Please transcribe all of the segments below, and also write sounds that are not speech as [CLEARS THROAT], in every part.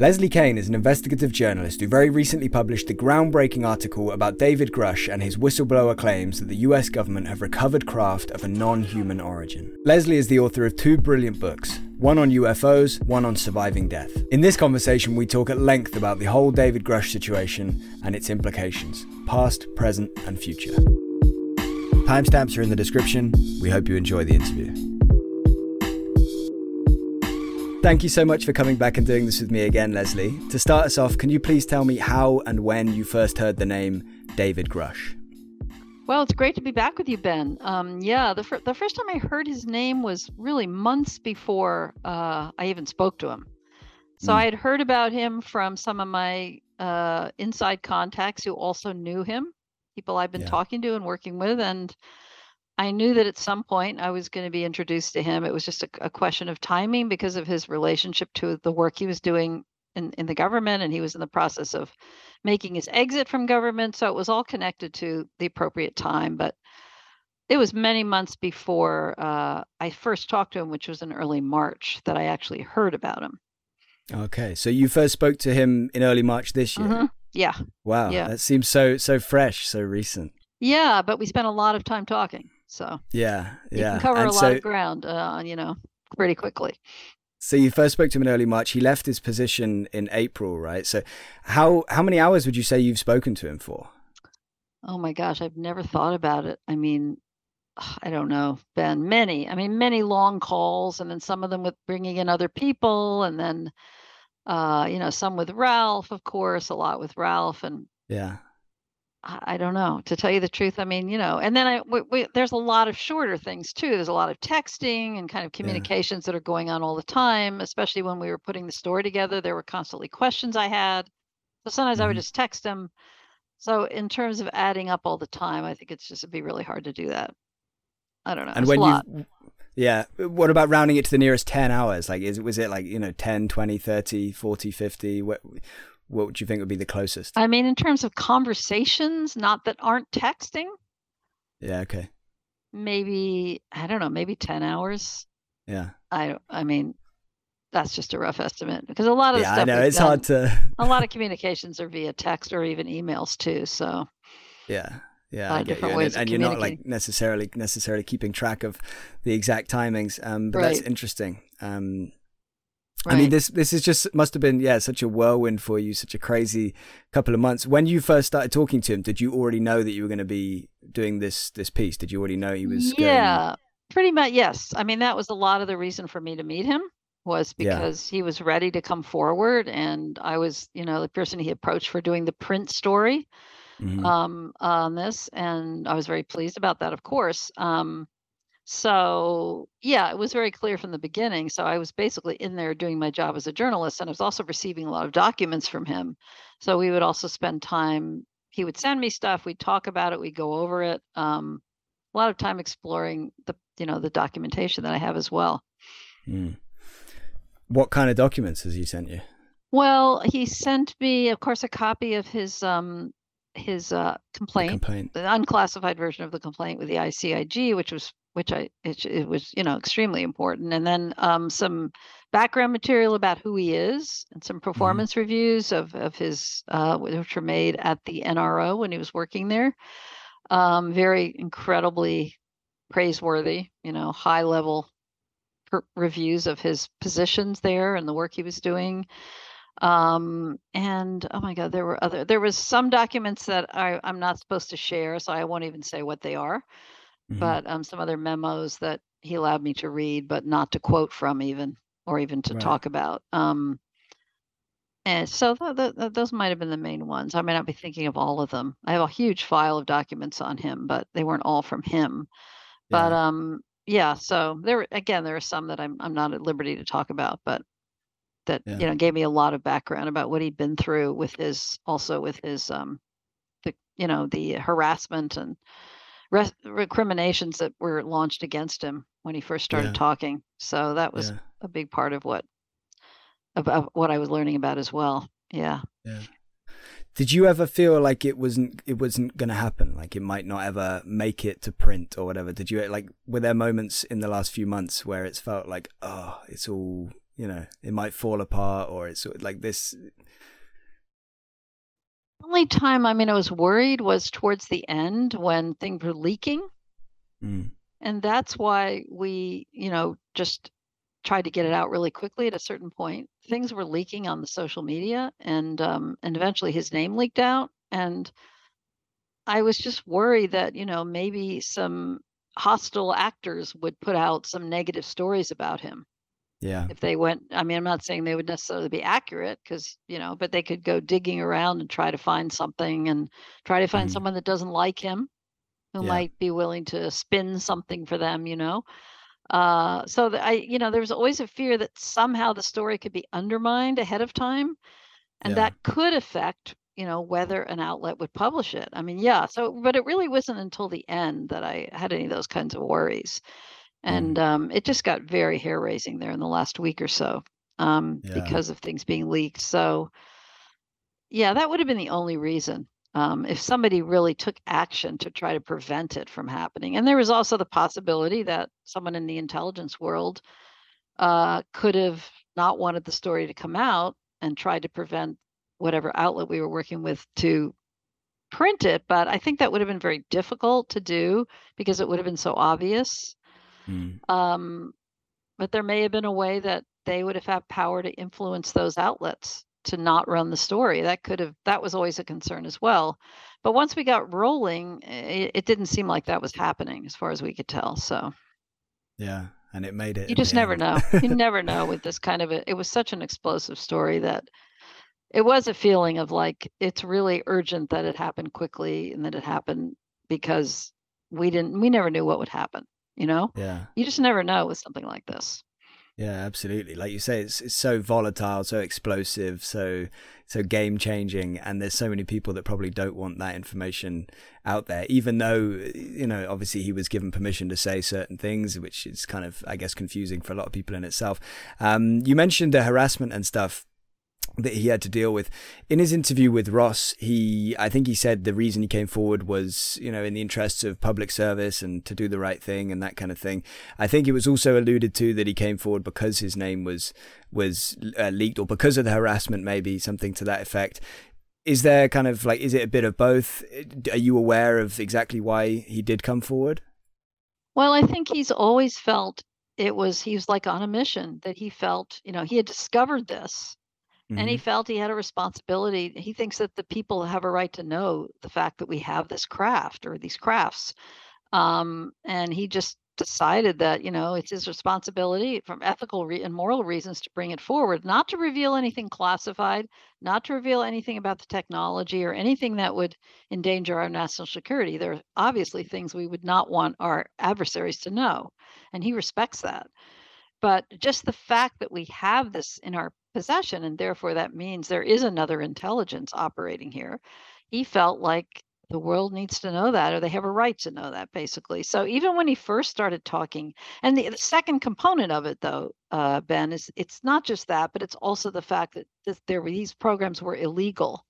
Leslie Kean is an investigative journalist who very recently published a groundbreaking article about David Grusch and his whistleblower claims that the US government have recovered craft of a non human origin. Leslie is the author of two brilliant books one on UFOs, one on surviving death. In this conversation, we talk at length about the whole David Grusch situation and its implications, past, present, and future. Timestamps are in the description. We hope you enjoy the interview. Thank you so much for coming back and doing this with me again, Leslie. To start us off, can you please tell me how and when you first heard the name David Grusch? Well, it's great to be back with you, Ben. Um, yeah, the, fir- the first time I heard his name was really months before uh, I even spoke to him. So mm. I had heard about him from some of my uh, inside contacts who also knew him, people I've been yeah. talking to and working with. And I knew that at some point I was going to be introduced to him. It was just a, a, question of timing because of his relationship to the work he was doing in, in the government, and he was in the process of making his exit from government. So it was all connected to the appropriate time. But it was many months before uh, I first talked to him, which was in early March, that I actually heard about him. Okay, so you first spoke to him in early March this year. Mm-hmm. Yeah. Wow, yeah. that seems so so fresh, so recent. Yeah, but we spent a lot of time talking. So yeah, yeah, you can cover and a lot of ground, uh, you know, pretty quickly. So you first spoke to him in early March. He left his position in April, right? So how how many hours would you say you've spoken to him for? Oh my gosh, I've never thought about it. I mean, I don't know, Ben. Many. I mean, many long calls, and then some of them with bringing in other people, and then, uh, you know, some with Ralph, of course, a lot with Ralph, and yeah, I don't know. To tell you the truth, I mean, you know, and then I we, we, there's a lot of shorter things too. There's a lot of texting and kind of communications yeah. that are going on all the time. Especially when we were putting the story together, there were constantly questions I had. So sometimes mm-hmm. I would mm-hmm. just text them. So in terms of adding up all the time, I think it's just it'd be really hard to do that. I don't know. And when you yeah, what about rounding it to the nearest 10 hours? Like is it was it like, you know, 10, 20, 30, 40, 50? What what would you think would be the closest? I mean, in terms of conversations, not that aren't texting. Yeah. Okay. Maybe I don't know. Maybe ten hours. Yeah. I I mean, that's just a rough estimate because a lot of yeah, the stuff I know it's done, hard to. a lot of [LAUGHS] communications are via text or even emails too. So. Yeah. Yeah, I get you. And, and you're not like necessarily necessarily keeping track of the exact timings. Um, but right. that's interesting. Um, Right. I mean, this this is just must have been yeah such a whirlwind for you, such a crazy couple of months. When you first started talking to him, did you already know that you were going to be doing this this piece? Did you already know he was? Yeah, going... pretty much. Yes, I mean that was a lot of the reason for me to meet him was because yeah. he was ready to come forward, and I was you know the person he approached for doing the print story mm-hmm. um, on this, and I was very pleased about that, of course. Um, so, yeah, it was very clear from the beginning. So, I was basically in there doing my job as a journalist, and I was also receiving a lot of documents from him. So, we would also spend time, he would send me stuff, we'd talk about it, we'd go over it. Um, a lot of time exploring the, you know, the documentation that I have as well. Mm. What kind of documents has he sent you? Well, he sent me, of course, a copy of his um, his uh, complaint, the complaint, the unclassified version of the complaint with the ICIG, which was which I it, it, was you know extremely important, and then um, some background material about who he is, and some mm-hmm. performance mm-hmm. reviews of of his uh, which were made at the NRO when he was working there. Um, very incredibly praiseworthy, you know, high level per- reviews of his positions there and the work he was doing um and oh my god there were other there was some documents that I, i'm not supposed to share so i won't even say what they are mm-hmm. but um, some other memos that he allowed me to read, but not to quote from even or even to right. talk about. Um, and so th- th- those might have been the main ones. I may not be thinking of all of them. I have a huge file of documents on him, but they weren't all from him. Yeah. But um, yeah. So there again, there are some that I'm I'm not at liberty to talk about, but that yeah. you know gave me a lot of background about what he'd been through with his also with his um the you know the harassment and re- recriminations that were launched against him when he first started yeah. talking. So that was yeah. a big part of what about what I was learning about as well. Yeah. Yeah. Did you ever feel like it wasn't it wasn't going to happen? Like it might not ever make it to print or whatever? Did you like were there moments in the last few months where it's felt like oh, it's all you know it might fall apart or it's like this only time I mean I was worried was towards the end when things were leaking. Mm. And that's why we, you know, just tried to get it out really quickly at a certain point. Things were leaking on the social media and um and eventually his name leaked out and I was just worried that, you know, maybe some hostile actors would put out some negative stories about him yeah if they went i mean i'm not saying they would necessarily be accurate because you know but they could go digging around and try to find something and try to find Mhm. someone that doesn't like him who Yeah. might be willing to spin something for them you know uh so that i you know there was always a fear that somehow the story could be undermined ahead of time and Yeah. that could affect you know whether an outlet would publish it i mean yeah so but it really wasn't until the end that i had any of those kinds of worries. And um, it just got very hair raising there in the last week or so um, Yeah. because of things being leaked. So, yeah, that would have been the only reason um, if somebody really took action to try to prevent it from happening. And there was also the possibility that someone in the intelligence world uh, could have not wanted the story to come out and tried to prevent whatever outlet we were working with to print it. But I think that would have been very difficult to do because it would have been so obvious. Mm. Um, but there may have been a way that they would have had power to influence those outlets to not run the story. That could have that was always a concern as well. But once we got rolling, it, it didn't seem like that was happening as far as we could tell. So yeah and it made it you just never end. know. You [LAUGHS] never know with this kind of a, it was such an explosive story that it was a feeling of like it's really urgent that it happened quickly and that it happened because we didn't we never knew what would happen, you know? yeah You just never know with something like this. Yeah, absolutely. Like you say, it's it's so volatile, so explosive, so so game changing, and there's so many people that probably don't want that information out there. Even though you know, obviously, he was given permission to say certain things, which is kind of, I guess, confusing for a lot of people in itself. Um, you mentioned the harassment and stuff that he had to deal with. In his interview with Ross, he I think he said the reason he came forward was, you know, in the interests of public service and to do the right thing and that kind of thing. I think it was also alluded to that he came forward because his name was was uh, leaked or because of the harassment maybe something to that effect. Is there kind of like is it a bit of both? Are you aware of exactly why he did come forward? Well, I think he's always felt it was he was like on a mission that he felt, you know, he had discovered this and he Mhm. felt he had a responsibility. He thinks that the people have a right to know the fact that we have this craft or these crafts. Um, and he just decided that, you know, it's his responsibility from ethical re- and moral reasons to bring it forward, not to reveal anything classified, not to reveal anything about the technology or anything that would endanger our national security. There are obviously things we would not want our adversaries to know, and he respects that. But just the fact that we have this in our possession, and therefore that means there is another intelligence operating here, he felt like the world needs to know that, or they have a right to know that, basically. So even when he first started talking, and the, the second component of it, though, uh, Ben, is it's not just that, but it's also the fact that this, there were these programs were illegal,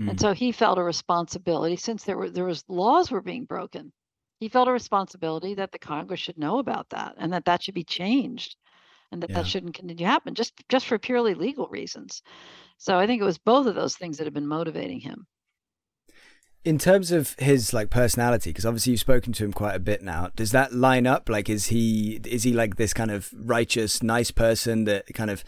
Mm. and so he felt a responsibility since there were there was laws were being broken. He felt a responsibility that the Congress should know about that, and that that should be changed, and that Yeah. that shouldn't continue to happen just just for purely legal reasons. So I think it was both of those things that have been motivating him. in terms of his like personality because obviously you've spoken to him quite a bit now does that line up like is he is he like this kind of righteous nice person that kind of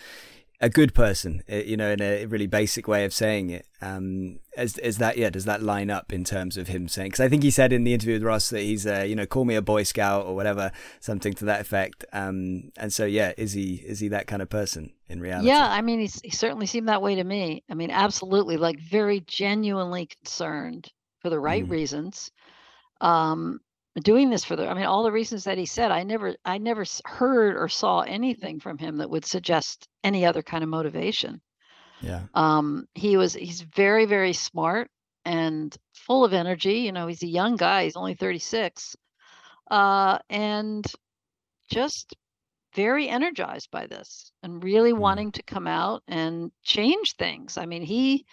a good person uh, you know in a really basic way of saying it um is, is that yeah does that line up in terms of him saying because i think he said in the interview with ross that he's uh, you know call me a boy scout or whatever something to that effect um and so yeah is he is he that kind of person in reality Yeah, I mean, he's, he certainly seemed that way to me. I mean, absolutely, like very genuinely concerned for the right Mhm. reasons. Um, doing this for the, I mean, all the reasons that he said, I never, I never heard or saw anything from him that would suggest any other kind of motivation. yeah Um, he was, he's very, very smart and full of energy. You know, he's a young guy. He's only 36. Uh, and just very energized by this and really Mm. wanting to come out and change things. I mean, he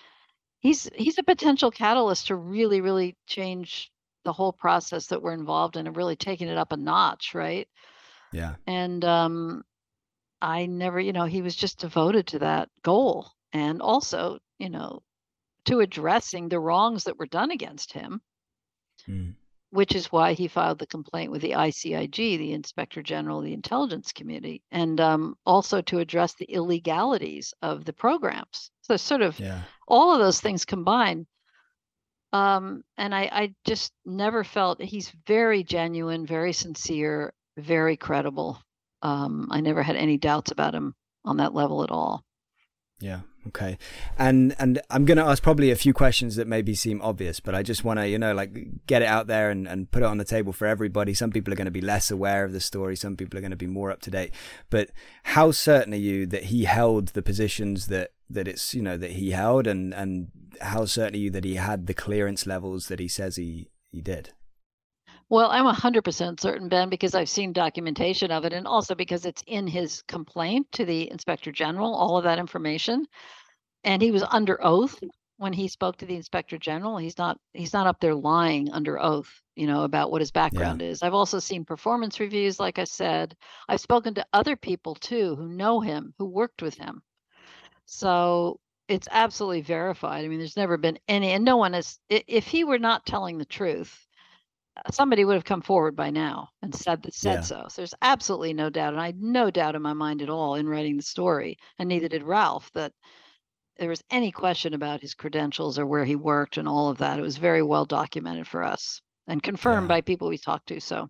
he's he's a potential catalyst to really really change the whole process that we're involved in and really taking it up a notch, right? yeah And um I never, you know, he was just devoted to that goal and also, you know, to addressing the wrongs that were done against him. Mm. Which is why he filed the complaint with the ICIG, the Inspector General of the Intelligence Community, and um, also to address the illegalities of the programs. So, sort of yeah. all of those things combined um, and I, I just never felt he's very genuine, very sincere, very credible. Um, I never had any doubts about him on that level at all. Yeah. Okay. And and I'm going to ask probably a few questions that maybe seem obvious, but I just want to, you know, like get it out there and, and put it on the table for everybody. Some people are going to be less aware of the story. Some people are going to be more up to date. But how certain are you that he held the positions that that it's, you know, that he held and and how certain are you that he had the clearance levels that he says he he did? Well, I'm 100% certain, Ben, because I've seen documentation of it and also because it's in his complaint to the inspector general, all of that information. And he was under oath when he spoke to the inspector general. He's not he's not up there lying under oath, you know, about what his background yeah. is. I've also seen performance reviews like I said. I've spoken to other people too who know him, who worked with him. So it's absolutely verified. I mean, there's never been any, and no one is. If he were not telling the truth, uh, somebody would have come forward by now and said that said yeah. so. So there's absolutely no doubt, and I had no doubt in my mind at all in writing the story, and neither did Ralph that there was any question about his credentials or where he worked and all of that. It was very well documented for us and confirmed yeah. by people we talked to. So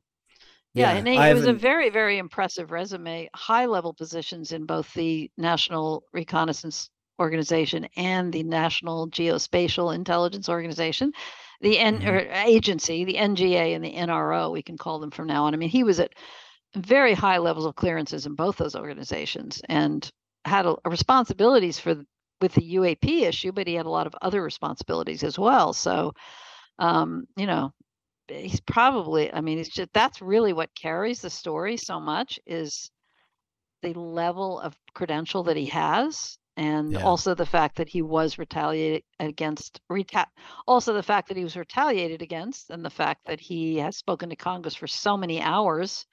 yeah, yeah and it, it was a very, very impressive resume, high level positions in both the National Reconnaissance Organization and the National Geospatial Intelligence Organization the N mm-hmm. or agency, the NGA and the NRO, we can call them from now on. I mean, he was at very high levels of clearances in both those organizations and had a, a responsibilities for with the UAP issue, but he had a lot of other responsibilities as well. So, um, you know, he's probably, I mean, it's just that's really what carries the story so much is the level of credential that he has and yeah. also the fact that he was retaliated against reta- also the fact that he was retaliated against and the fact that he has spoken to congress for so many hours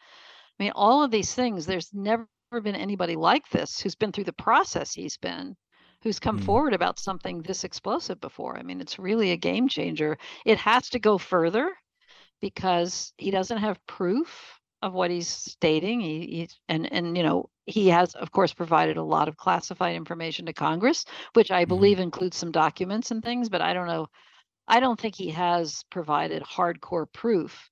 i mean all of these things there's never been anybody like this who's been through the process he's been who's come mm. forward about something this explosive before i mean it's really a game changer it has to go further because he doesn't have proof of what he's stating. He, he's and and you know he has of course provided a lot of classified information to Congress, which I mm-hmm. believe includes some documents and things. But I don't know. I don't think he has provided hardcore proof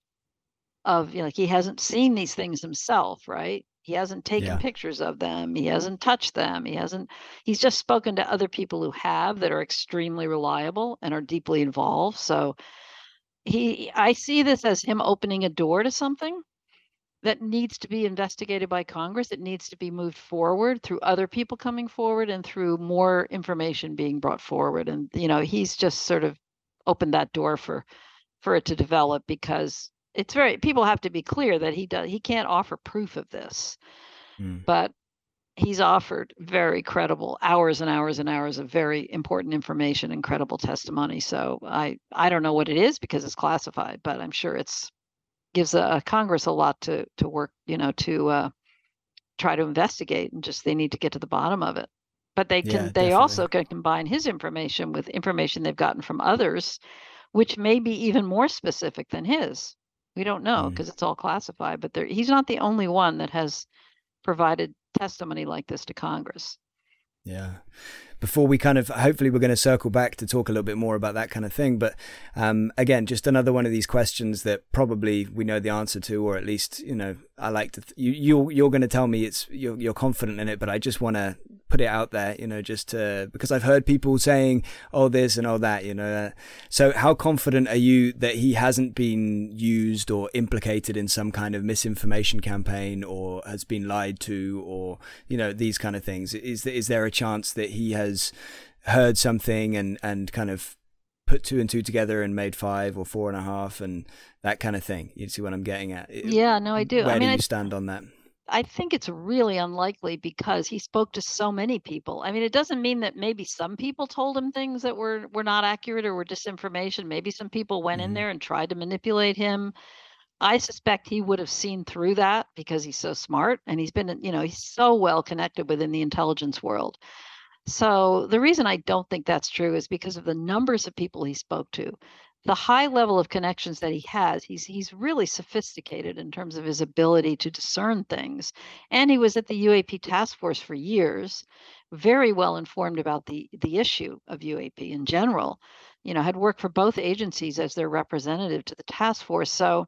of you know like he hasn't seen these things himself, right? He hasn't taken yeah. pictures of them. He hasn't touched them. He hasn't. He's just spoken to other people who have that are extremely reliable and are deeply involved. So he, I see this as him opening a door to something that needs to be investigated by Congress. It needs to be moved forward through other people coming forward and through more information being brought forward. And you know, he's just sort of opened that door for for it to develop because it's very people have to be clear that he does he can't offer proof of this. Mm. But he's offered very credible hours and hours and hours of very important information and credible testimony. So I I don't know what it is because it's classified, but I'm sure it's gives a, a Congress a lot to to work, you know, to uh, try to investigate, and just they need to get to the bottom of it. But they can yeah, they also can combine his information with information they've gotten from others, which may be even more specific than his. We don't know because mm. it's all classified. But he's not the only one that has provided testimony like this to Congress. Yeah before we kind of hopefully we're going to circle back to talk a little bit more about that kind of thing. But um, again, just another one of these questions that probably we know the answer to, or at least you know I like to. Th- you you're, you're going to tell me it's you're you're confident in it, but I just want to put it out there, you know, just to because I've heard people saying oh this and all that, you know. So how confident are you that he hasn't been used or implicated in some kind of misinformation campaign or has been lied to or you know these kind of things? Is is there a chance that he has has heard something and and kind of put two and two together and made five or four and a half and that kind of thing. You see what I'm getting at? Yeah, no, I do. Where I mean, do you I, stand on that? I think it's really unlikely because he spoke to so many people. I mean, it doesn't mean that maybe some people told him things that were were not accurate or were disinformation. Maybe some people went mm-hmm. in there and tried to manipulate him. I suspect he would have seen through that because he's so smart and he's been, you know, he's so well connected within the intelligence world. So the reason I don't think that's true is because of the numbers of people he spoke to. The high level of connections that he has, he's he's really sophisticated in terms of his ability to discern things. And he was at the UAP task force for years, very well informed about the the issue of UAP in general. You know, had worked for both agencies as their representative to the task force. So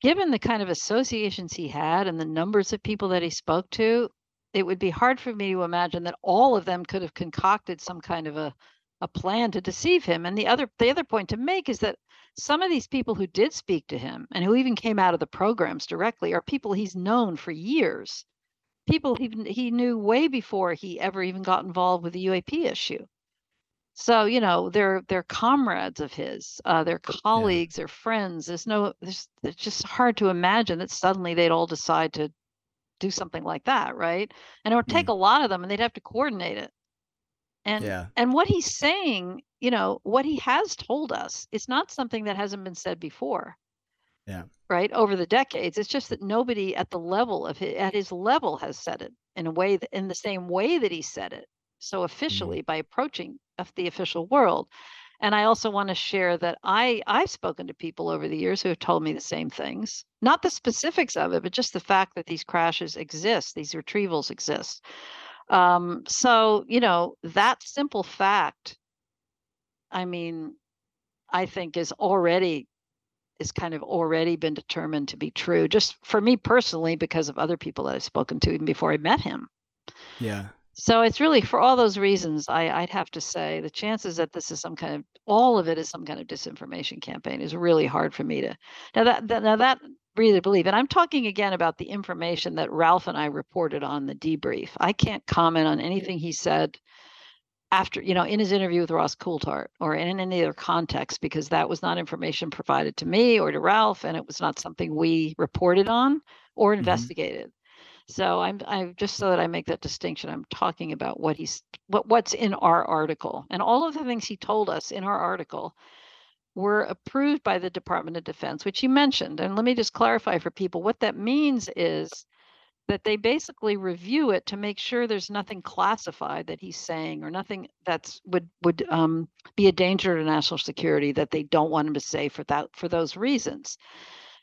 given the kind of associations he had and the numbers of people that he spoke to, it would be hard for me to imagine that all of them could have concocted some kind of a, a plan to deceive him. And the other the other point to make is that some of these people who did speak to him and who even came out of the programs directly are people he's known for years. People he, he knew way before he ever even got involved with the UAP issue. So you know they're they're comrades of his, uh, they're colleagues, yeah. they're friends. There's no, there's it's just hard to imagine that suddenly they'd all decide to do something like that, right? And it would take mm. a lot of them, and they'd have to coordinate it. And yeah. and what he's saying, you know, what he has told us, it's not something that hasn't been said before. Yeah. Right over the decades, it's just that nobody at the level of his, at his level has said it in a way that in the same way that he said it so mm-hmm. officially mm-hmm. by approaching of the official world. And I also want to share that I I've spoken to people over the years who have told me the same things. Not the specifics of it, but just the fact that these crashes exist, these retrievals exist. Um, so you know that simple fact. I mean, I think is already is kind of already been determined to be true. Just for me personally, because of other people that I've spoken to even before I met him. Yeah. So it's really for all those reasons, I, I'd have to say the chances that this is some kind of all of it is some kind of disinformation campaign is really hard for me to now that, that now that really believe. And I'm talking again about the information that Ralph and I reported on the debrief. I can't comment on anything he said after, you know, in his interview with Ross Coulthart or in any other context, because that was not information provided to me or to Ralph, and it was not something we reported on or mm-hmm. So I'm I'm just so that I make that distinction. I'm talking about what he's what what's in our article and all of the things he told us in our article were approved by the Department of Defense, which he mentioned. And let me just clarify for people what that means is that they basically review it to make sure there's nothing classified that he's saying or nothing that's would would um, be a danger to national security that they don't want him to say for that for those reasons.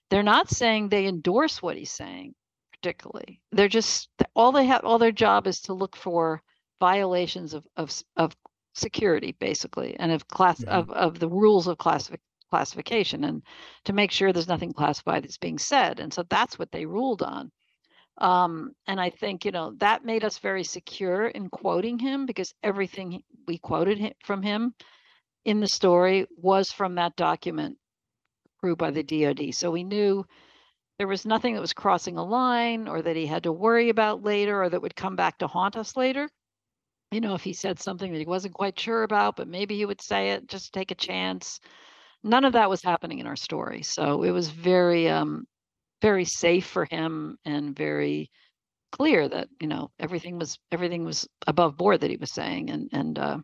They're not saying they endorse what he's saying particularly. They're just all they have all their job is to look for violations of of, of security basically and of class mm-hmm. of, of the rules of classific classification and to make sure there's nothing classified that's being said and so that's what they ruled on um, and i think you know that made us very secure in quoting him because everything we quoted from him in the story was from that document approved by the dod so we knew there was nothing that was crossing a line or that he had to worry about later or that would come back to haunt us later. You know, if he said something that he wasn't quite sure about, but maybe he would say it, just take a chance. None of that was happening in our story. So it was very, um, very safe for him and very clear that, you know, everything was everything was above board that he was saying. And and uh,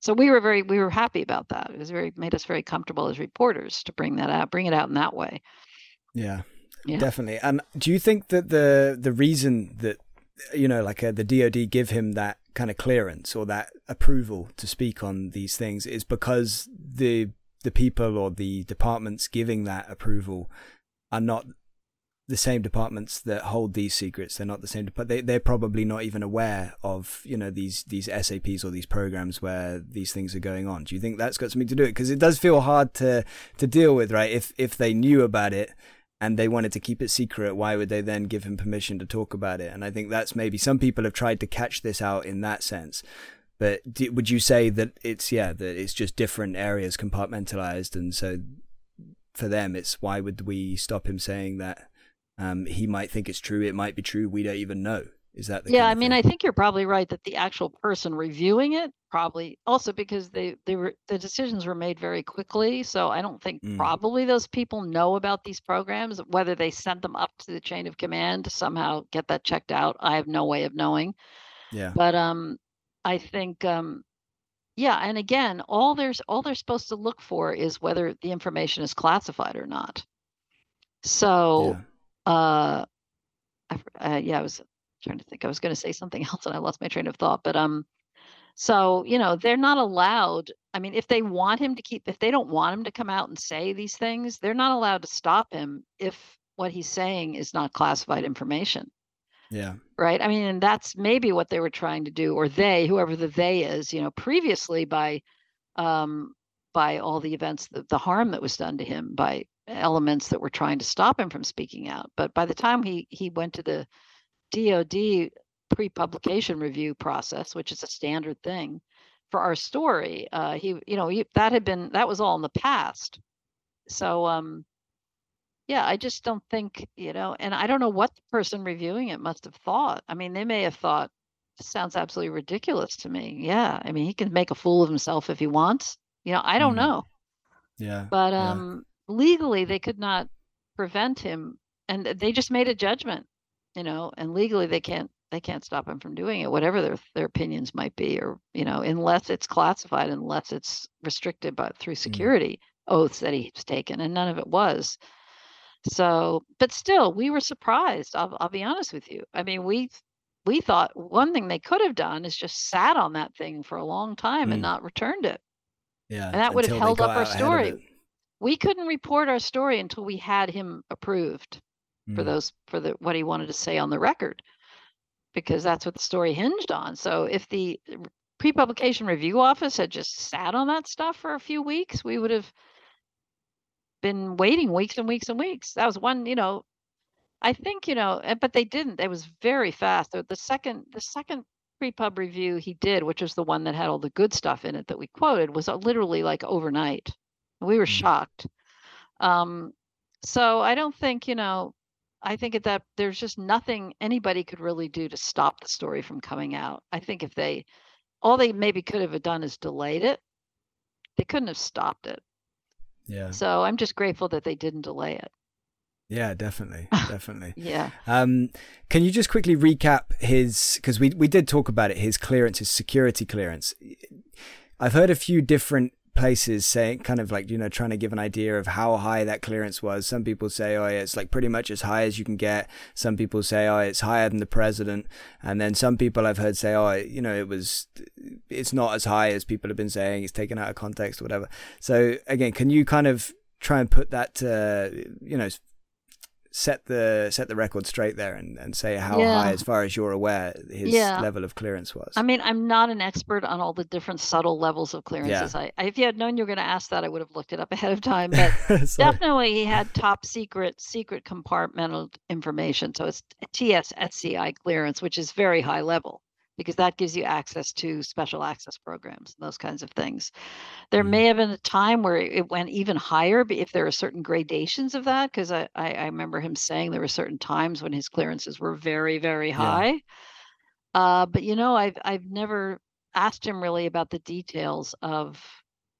so we were very we were happy about that. It was very made us very comfortable as reporters to bring that out, bring it out in that way. Yeah, yeah. Definitely. And do you think that the the reason that you know, like uh, the DoD give him that kind of clearance or that approval to speak on these things is because the the people or the departments giving that approval are not the same departments that hold these secrets. They're not the same, but they they're probably not even aware of you know these these SAPs or these programs where these things are going on. Do you think that's got something to do with it? Because it does feel hard to to deal with, right? If if they knew about it and they wanted to keep it secret, why would they then give him permission to talk about it? And I think that's maybe some people have tried to catch this out in that sense. But would you say that it's yeah that it's just different areas compartmentalized, and so for them it's why would we stop him saying that um, he might think it's true, it might be true, we don't even know. Is that yeah? I mean, thing? I think you're probably right that the actual person reviewing it probably also because they they were the decisions were made very quickly. So I don't think mm. probably those people know about these programs. Whether they sent them up to the chain of command to somehow get that checked out, I have no way of knowing. Yeah. But um, I think um, yeah, and again, all there's all they're supposed to look for is whether the information is classified or not. So, yeah. uh, I, uh, yeah, I was trying to think. I was going to say something [LAUGHS] else, and I lost my train of thought. But um, so you know, they're not allowed. I mean, if they want him to keep, if they don't want him to come out and say these things, they're not allowed to stop him if what he's saying is not classified information. Yeah. Right. I mean, and that's maybe what they were trying to do, or they, whoever the they is, you know, previously by um by all the events, the, the harm that was done to him by elements that were trying to stop him from speaking out. But by the time he he went to the DoD pre-publication review process, which is a standard thing for our story, uh, he you know he, that had been that was all in the past. So um, yeah, I just don't think, you know, and I don't know what the person reviewing it must have thought. I mean, they may have thought, this sounds absolutely ridiculous to me. Yeah. I mean, he can make a fool of himself if he wants. You know, I don't mm. know. Yeah. But um yeah. legally they could not prevent him and they just made a judgment, you know, and legally they can't they can't stop him from doing it, whatever their their opinions might be, or you know, unless it's classified, unless it's restricted by through mm. security mm. oaths that he's taken, and none of it was. So, but still, we were surprised. I'll, I'll be honest with you. I mean, we we thought one thing they could have done is just sat on that thing for a long time mm. and not returned it. Yeah, and that would have held up our story. We couldn't report our story until we had him approved mm. for those for the what he wanted to say on the record, because that's what the story hinged on. So if the pre-publication review office had just sat on that stuff for a few weeks, we would have been waiting weeks and weeks and weeks. That was one, you know, I think, you know, but they didn't. It was very fast. The, the second, the second pre-pub review he did, which was the one that had all the good stuff in it that we quoted, was uh, literally like overnight. We were mm. shocked. Um, so I don't think, you know, I think at that there's just nothing anybody could really do to stop the story from coming out. I think if they, all they maybe could have done is delayed it. They couldn't have stopped it. Yeah. So I'm just grateful that they didn't delay it. Yeah, definitely, [LAUGHS] definitely. yeah. Um, can you just quickly recap his? Because we we did talk about it. His clearance, his security clearance. I've heard a few different places saying kind of like you know trying to give an idea of how high that clearance was. Some people say oh yeah, it's like pretty much as high as you can get. Some people say oh it's higher than the president. And then some people i've heard say oh you know it was it's not as high as people have been saying. It's taken out of context or whatever. So again can you kind of try and put that uh, you know set the set the record straight there and, and say how yeah. high, as far as you're aware, his yeah. level of clearance was. I mean, I'm not an expert on all the different subtle levels of clearances. Yeah. I, if you had known you were going to ask that, I would have looked it up ahead of time. But [LAUGHS] definitely, he had top secret, secret compartmental information. So it's TSSCI clearance, which is very high level because that gives you access to special access programs and those kinds of things. There mm-hmm. may have been a time where it went even higher if there are certain gradations of that, because I, I, I, remember him saying there were certain times when his clearances were very, very high. Yeah. Uh, but you know, I've I've never asked him really about the details of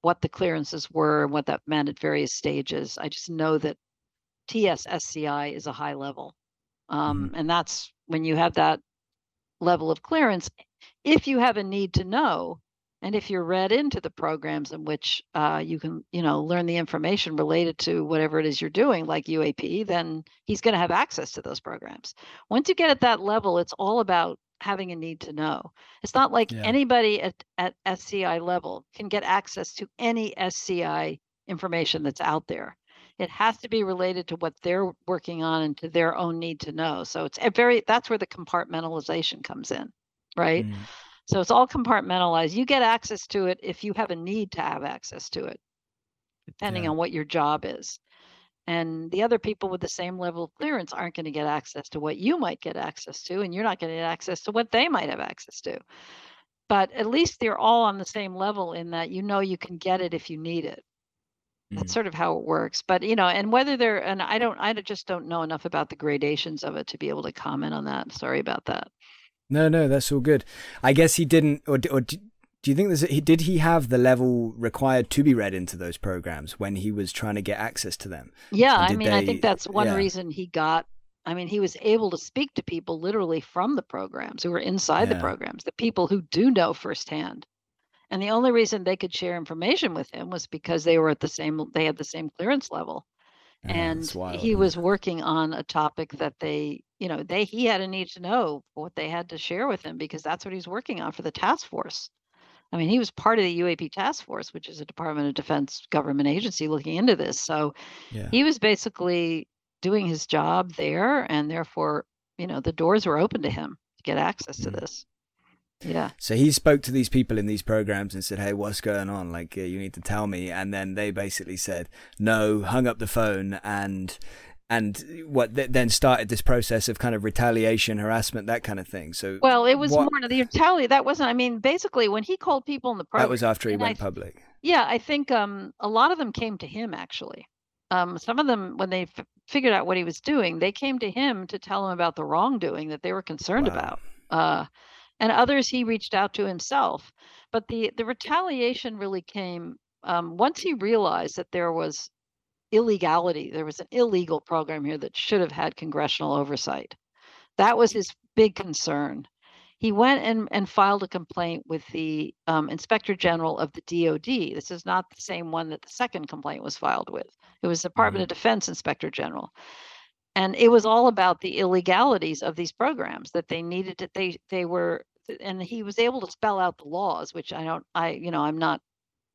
what the clearances were and what that meant at various stages. I just know that TSSCI is a high level. Um, mm-hmm. And that's when you have that level of clearance if you have a need to know and if you're read into the programs in which uh, you can you know learn the information related to whatever it is you're doing like uap then he's going to have access to those programs. Once you get at that level it's all about having a need to know. It's not like yeah. anybody at, at sci level can get access to any sci information that's out there it has to be related to what they're working on and to their own need to know. So it's a very that's where the compartmentalization comes in, right? Mm. So it's all compartmentalized. You get access to it if you have a need to have access to it, depending yeah. on what your job is. And the other people with the same level of clearance aren't going to get access to what you might get access to, and you're not going to get access to what they might have access to. But at least they're all on the same level in that you know you can get it if you need it. That's mm. sort of how it works. But you know, and whether they're and I don't I just don't know enough about the gradations of it to be able to comment on that. Sorry about that. No, no, that's all good. I guess he didn't, or or do you think there's he did he have the level required to be read into those programs when he was trying to get access to them? Yeah, I mean, they, I think that's one yeah. reason he got. I mean, he was able to speak to people literally from the programs who were inside yeah. the programs, the people who do know firsthand and the only reason they could share information with him was because they were at the same they had the same clearance level. and he was working on a topic that they you know they he had a need to know what they had to share with him because that's what he's working on for the task force i mean he was part of the uap task force which is a department of defense government agency looking into this so yeah. he was basically doing his job there and therefore you know the doors were open to him to get access mm. to this yeah. So he spoke to these people in these programs and said, "Hey, what's going on? Like, uh, you need to tell me." And then they basically said, "No," hung up the phone, and and what th- then started this process of kind of retaliation, harassment, that kind of thing. So, well, it was what, more the retaliation. That wasn't. I mean, basically, when he called people in the program, that was after he went I, public. Yeah, I think um, a lot of them came to him actually. Um, some of them, when they f- figured out what he was doing, they came to him to tell him about the wrongdoing that they were concerned wow. about. Uh, and others he reached out to himself. But the the retaliation really came um, once he realized that there was illegality. There was an illegal program here that should have had congressional oversight. That was his big concern. He went and, and filed a complaint with the um, Inspector General of the DoD. This is not the same one that the second complaint was filed with. It was the Department mm-hmm. of Defense Inspector General and it was all about the illegalities of these programs that they needed to they they were and he was able to spell out the laws which i don't i you know i'm not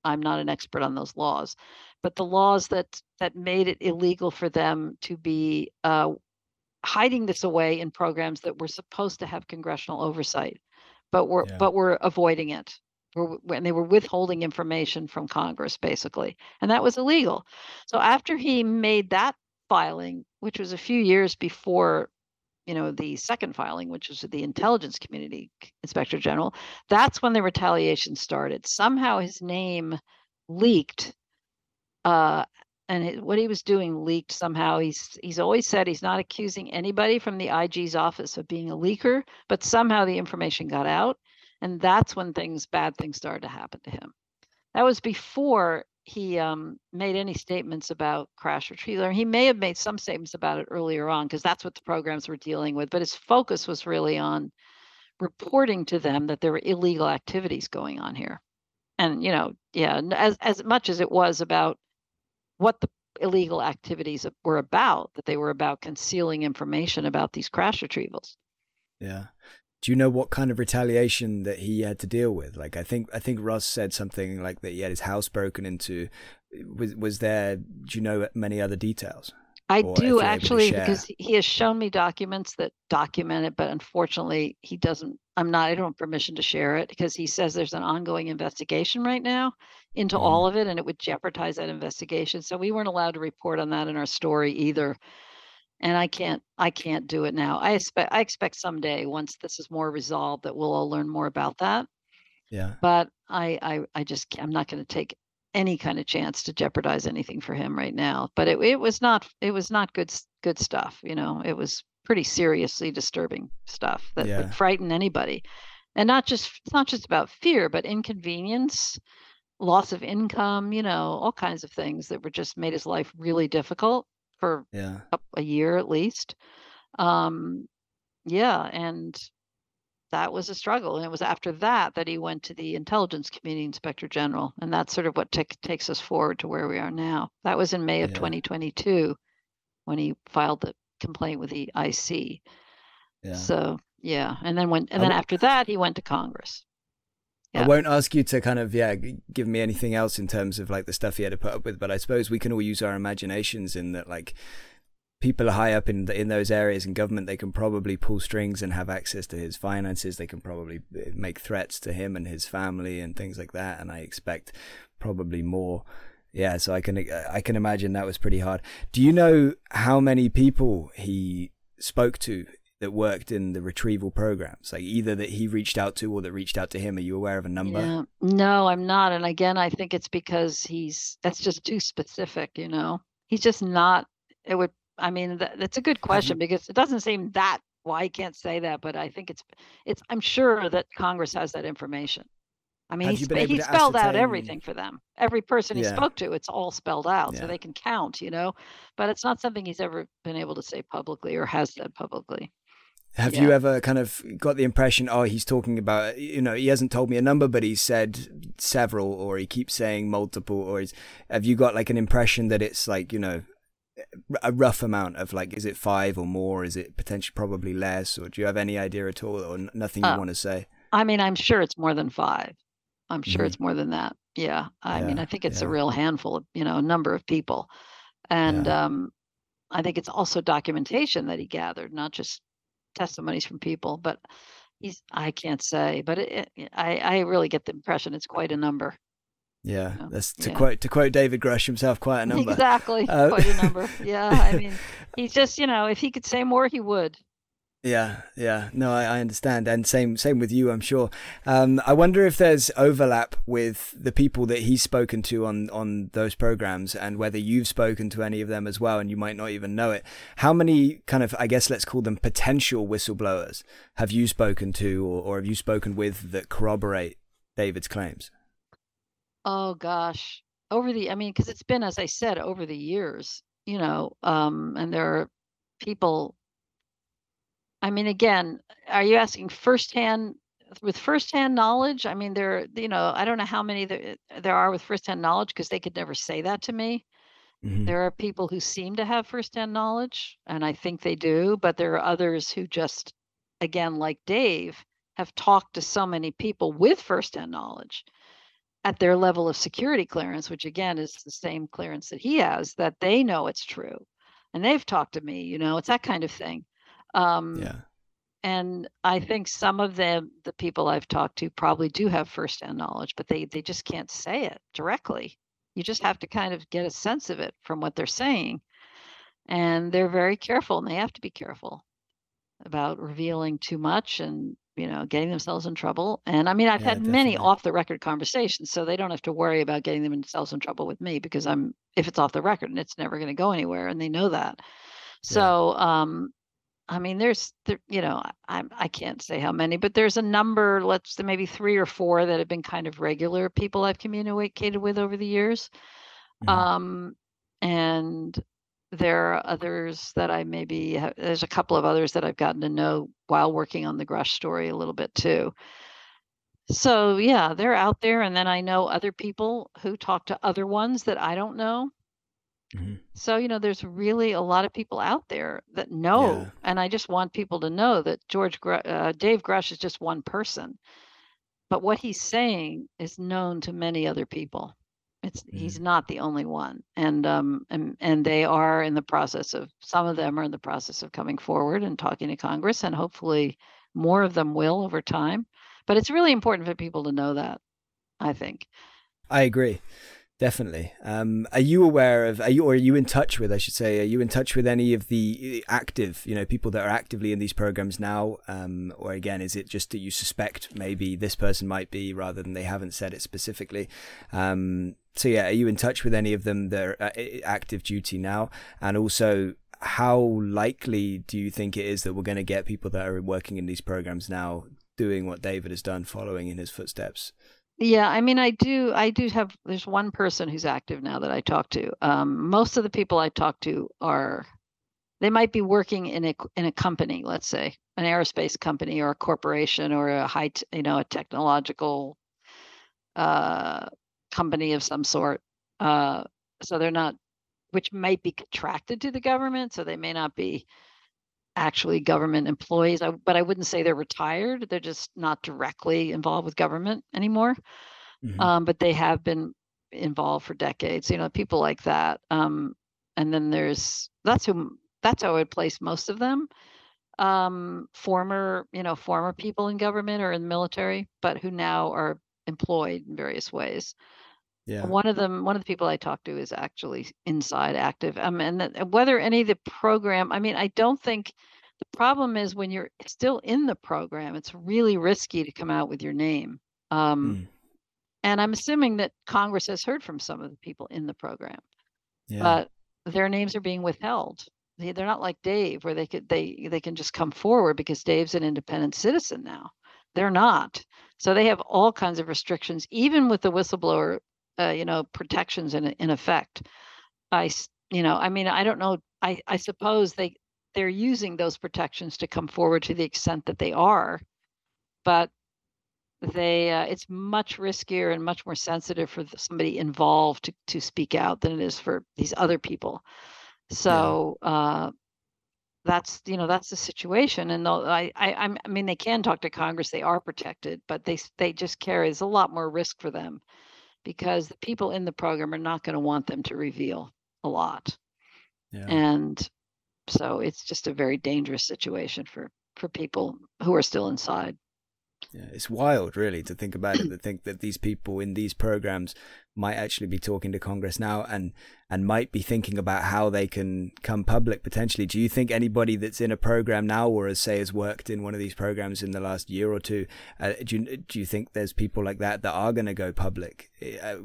i'm not an expert on those laws but the laws that that made it illegal for them to be uh, hiding this away in programs that were supposed to have congressional oversight but were yeah. but were avoiding it when they were withholding information from congress basically and that was illegal so after he made that filing, which was a few years before you know the second filing which was the intelligence community inspector general that's when the retaliation started. Somehow his name leaked uh, and it, what he was doing leaked somehow. He's he's always said he's not accusing anybody from the ig's office of being a leaker but somehow the information got out and that's when things bad things started to happen to him. That was before he um, made any statements about crash retrieval. He may have made some statements about it earlier on because that's what the programs were dealing with. But his focus was really on reporting to them that there were illegal activities going on here, and you know, yeah, as as much as it was about what the illegal activities were about, that they were about concealing information about these crash retrievals. Yeah do you know what kind of retaliation that he had to deal with? Like, I think I think Russ said something like that he had his house broken into. Was was there? Do you know many other details? I do actually because he has shown me documents that document it, but unfortunately he doesn't. I'm not. I don't have permission to share it because he says there's an ongoing investigation right now into mm. all of it, and it would jeopardize that investigation. So we weren't allowed to report on that in our story either and I can't I can't do it now. I expect I expect someday once this is more resolved that we'll all learn more about that. Yeah. But I I I just I'm not going to take any kind of chance to jeopardize anything for him right now. But it it was not it was not good good stuff. You know, it was pretty seriously disturbing stuff that yeah. would frighten anybody, and not just it's not just about fear, but inconvenience, loss of income. You know, all kinds of things that were just made his life really difficult for yeah. a, a year at least. Um, yeah, and that was a struggle. And it was after that that he went to the Intelligence Community Inspector General, and that's sort of what t- takes us forward to where we are now. That was in May of yeah. 2022 when he filed the complaint with the IC. Yeah. So yeah, and then when and then after that he went to Congress. Yeah. I won't ask you to kind of yeah give me anything else in terms of like the stuff he had to put up with, but I suppose we can all use our imaginations in that like people are high up in the, in those areas in government they can probably pull strings and have access to his finances. They can probably eh, make threats to him and his family and things like that. And I expect probably more. Yeah, so I can I can imagine that was pretty hard. Do you know how many people he spoke to that worked in the retrieval programs, like either that he reached out to or that reached out to him? Are you aware of a number? Yeah. No, I'm not. And again, I think it's because he's that's just too specific. You know, he's just not. It would. I mean, that, that's a good question mm-hmm. because it doesn't seem that. Why well, can't say that, but I think it's it's. I'm sure that Congress has that information. I mean, he, he spelled out everything for them. Every person he yeah. spoke to, it's all spelled out, yeah. so they can count, you know. But it's not something he's ever been able to say publicly or has said publicly. Have yeah. you ever kind of got the impression, oh, he's talking about, you know, he hasn't told me a number, but he's said several, or he keeps saying multiple, or is, have you got like an impression that it's like, you know, a rough amount of like, is it five or more? Is it potentially probably less? Or do you have any idea at all, or nothing you uh, want to say? I mean, I'm sure it's more than five. I'm sure mm-hmm. it's more than that. Yeah. I yeah, mean, I think it's yeah. a real handful of, you know, a number of people. And um, I think it's also documentation that he gathered, not just testimonies from people, but he's, I can't say, but it, it, I, I really get the impression it's quite a number. Yeah, that's to yeah. quote to quote David Grusch himself, quite a [LAUGHS] number. Exactly, uh, quite a number. [LAUGHS] Yeah, I mean, he's just you know, if he could say more, he would. Yeah, yeah. No, I, I, understand, and same same with you, I'm sure. Um, I wonder if there's overlap with the people that he's spoken to on on those programs, and whether you've spoken to any of them as well, and you might not even know it. How many kind of, I guess, let's call them potential whistleblowers have you spoken to, or, or have you spoken with that corroborate David's claims? Oh gosh, over the, I mean, because it's been, as I said, over the years, you know, um, and there are people I mean, again, are you asking firsthand with firsthand knowledge? I mean, there, you know, I don't know how many there, there are with firsthand knowledge because they could never say that to me. Mm-hmm. There are people who seem to have firsthand knowledge, and I think they do, but there are others who just, again, like Dave, have talked to so many people with firsthand knowledge at their level of security clearance, which again is the same clearance that he has, that they know it's true. And they've talked to me, you know, it's that kind of thing. Um, yeah. And I think some of them, the people I've talked to, probably do have firsthand knowledge, but they they just can't say it directly. You just have to kind of get a sense of it from what they're saying, and they're very careful, and they have to be careful about revealing too much and you know getting themselves in trouble and i mean i've yeah, had definitely. many off the record conversations so they don't have to worry about getting themselves in trouble with me because i'm if it's off the record and it's never going to go anywhere and they know that so um I mean, there's, there, you know, I, I can't say how many, but there's a number, let's say maybe three or four that have been kind of regular people I've communicated with over the years. Mm-hmm. Um, and there are others that I maybe, have, there's a couple of others that I've gotten to know while working on the Grusch story a little bit too. So yeah, they're out there. And then I know other people who talk to other ones that I don't know. Mm-hmm. So, you know, there's really a lot of people out there that know. Yeah. And I just want people to know that George, uh, Dave Grusch is just one person. But what he's saying is known to many other people. It's mm-hmm. he's not the only one, and um and and they are in the process of some of them are in the process of coming forward and talking to Congress, and hopefully more of them will over time. But it's really important for people to know that. I think. I agree. Definitely. Um, are you aware of? Are you or are you in touch with? I should say, are you in touch with any of the active, you know, people that are actively in these programs now? Um, or again, is it just that you suspect maybe this person might be, rather than they haven't said it specifically? Um, so yeah, are you in touch with any of them that are uh, active duty now? And also, how likely do you think it is that we're going to get people that are working in these programs now doing what David has done, following in his footsteps? Yeah, I mean, I do. I do have. There's one person who's active now that I talk to. Um, most of the people I talk to are, they might be working in a in a company, let's say an aerospace company or a corporation or a high, t- you know, a technological uh, company of some sort. Uh, so they're not, which might be contracted to the government, so they may not be actually government employees, I, but I wouldn't say they're retired. They're just not directly involved with government anymore. Mm-hmm. Um, but they have been involved for decades. You know, people like that. Um, and then there's that's who that's how I would place most of them. Um, former, you know, former people in government or in the military, but who now are employed in various ways. Yeah. One of them, one of the people I talked to is actually inside active. Um, and that, whether any of the program, I mean, I don't think the problem is when you're still in the program, it's really risky to come out with your name. Um, mm. And I'm assuming that Congress has heard from some of the people in the program, yeah. but their names are being withheld. They, they're not like Dave, where they could they they can just come forward because Dave's an independent citizen now. They're not. So they have all kinds of restrictions, even with the whistleblower uh, you know protections in in effect. I you know I mean I don't know I I suppose they they're using those protections to come forward to the extent that they are, but they uh, it's much riskier and much more sensitive for somebody involved to to speak out than it is for these other people. So uh, that's you know that's the situation, and I, I I mean they can talk to Congress, they are protected, but they they just carry there's a lot more risk for them because the people in the program are not going to want them to reveal a lot, Yeah. and so it's just a very dangerous situation for for people who are still inside. Yeah, it's wild, really, to think about it. To think that these people in these programs might actually be talking to Congress now, and and might be thinking about how they can come public potentially. Do you think anybody that's in a program now, or as say has worked in one of these programs in the last year or two, uh, do you, do you think there's people like that that are going to go public? Uh,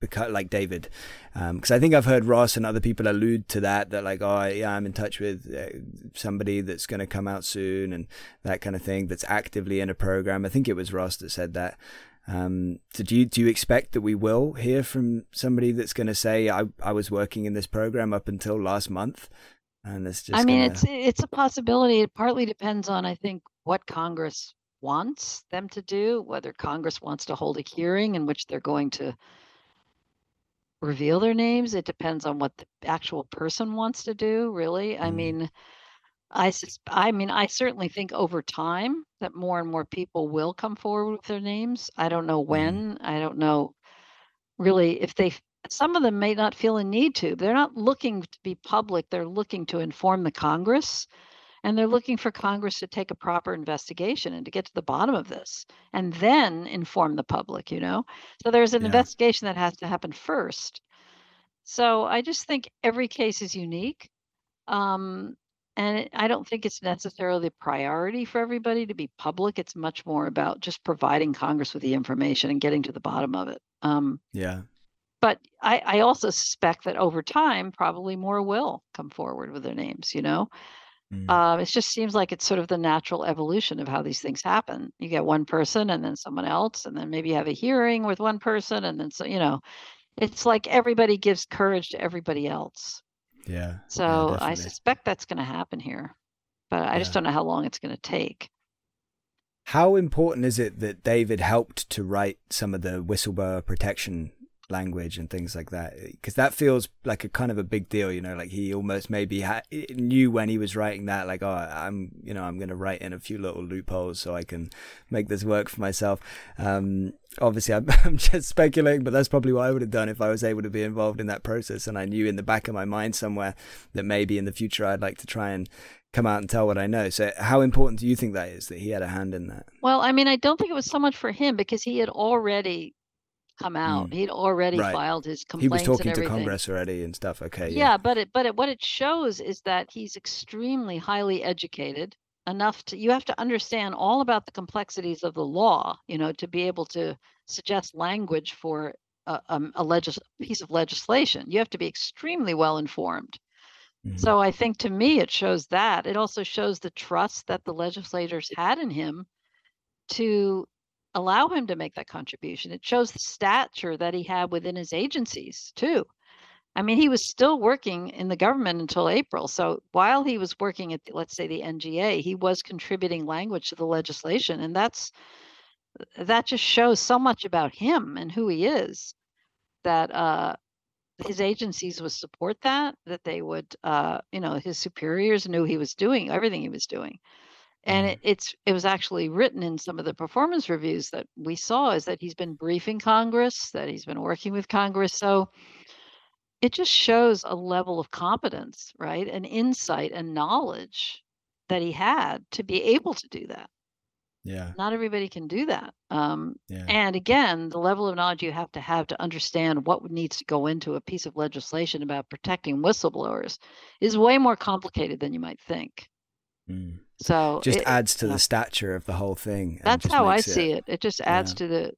because like David, because um, I think I've heard Ross and other people allude to that. That like, oh yeah, I'm in touch with uh, somebody that's going to come out soon and that kind of thing. That's actively in a program. I think it was Ross that said that. Um, so do you do you expect that we will hear from somebody that's going to say I I was working in this program up until last month, and it's just. I mean, gonna... it's it's a possibility. It partly depends on I think what Congress wants them to do, whether Congress wants to hold a hearing in which they're going to reveal their names. It depends on what the actual person wants to do, really. I Mm. mean, I sus- I mean, I certainly think over time that more and more people will come forward with their names. I don't know when. I don't know really if they some of them may not feel a need to. They're not looking to be public. They're looking to inform the Congress and they're looking for Congress to take a proper investigation and to get to the bottom of this and then inform the public, you know? So there's an Yeah. investigation that has to happen first. So I just think every case is unique. Um, and it, I don't think it's necessarily a priority for everybody to be public. It's much more about just providing Congress with the information and getting to the bottom of it. Um, Yeah. but I, I also suspect that over time, probably more will come forward with their names, you know? Mm. Um, it just seems like it's sort of the natural evolution of how these things happen. You get one person and then someone else, and then maybe you have a hearing with one person, and then so you know, it's like everybody gives courage to everybody else. yeah. yeah, So I suspect that's going to happen here, but I just don't know how long it's going to take. How important is it that David helped to write some of the whistleblower protection language and things like that? Because that feels like a kind of a big deal, you know. Like he almost maybe ha- knew when he was writing that, like, oh, I'm, you know, I'm going to write in a few little loopholes so I can make this work for myself. Um, obviously, I'm, [LAUGHS] I'm just speculating, but that's probably what I would have done if I was able to be involved in that process, and I knew in the back of my mind somewhere that maybe in the future I'd like to try and come out and tell what I know. So, how important do you think that is that he had a hand in that? Well, I mean, I don't think it was so much for him because he had already come out. He'd already Mm. Right. filed his complaints. He was talking to. Congress already and stuff. Okay. yeah, but it but it, what it shows is that he's extremely highly educated enough to you have to understand all about the complexities of the law you know to be able to suggest language for a, um, a legis- piece of legislation you have to be extremely well informed Mhm. so i think to me it shows that it also shows the trust that the legislators had in him to allow him to make that contribution it shows the stature that he had within his agencies too I mean, he was still working in the government until April. So while he was working at, the, let's say, the NGA, he was contributing language to the legislation, and that's that just shows so much about him and who he is. That uh, his agencies would support that. That they would, uh, you know, his superiors knew he was doing everything he was doing, and Mhm. it, it's it was actually written in some of the performance reviews that we saw is that he's been briefing Congress, that he's been working with Congress. So it just shows a level of competence, right? And insight and knowledge that he had to be able to do that. Yeah. Not everybody can do that. Um, Yeah. and again, the level of knowledge you have to have to understand what needs to go into a piece of legislation about protecting whistleblowers is way more complicated than you might think. Mm. So Just it- adds to yeah. the stature of the whole thing. that's how I makes see it. It just adds yeah. to the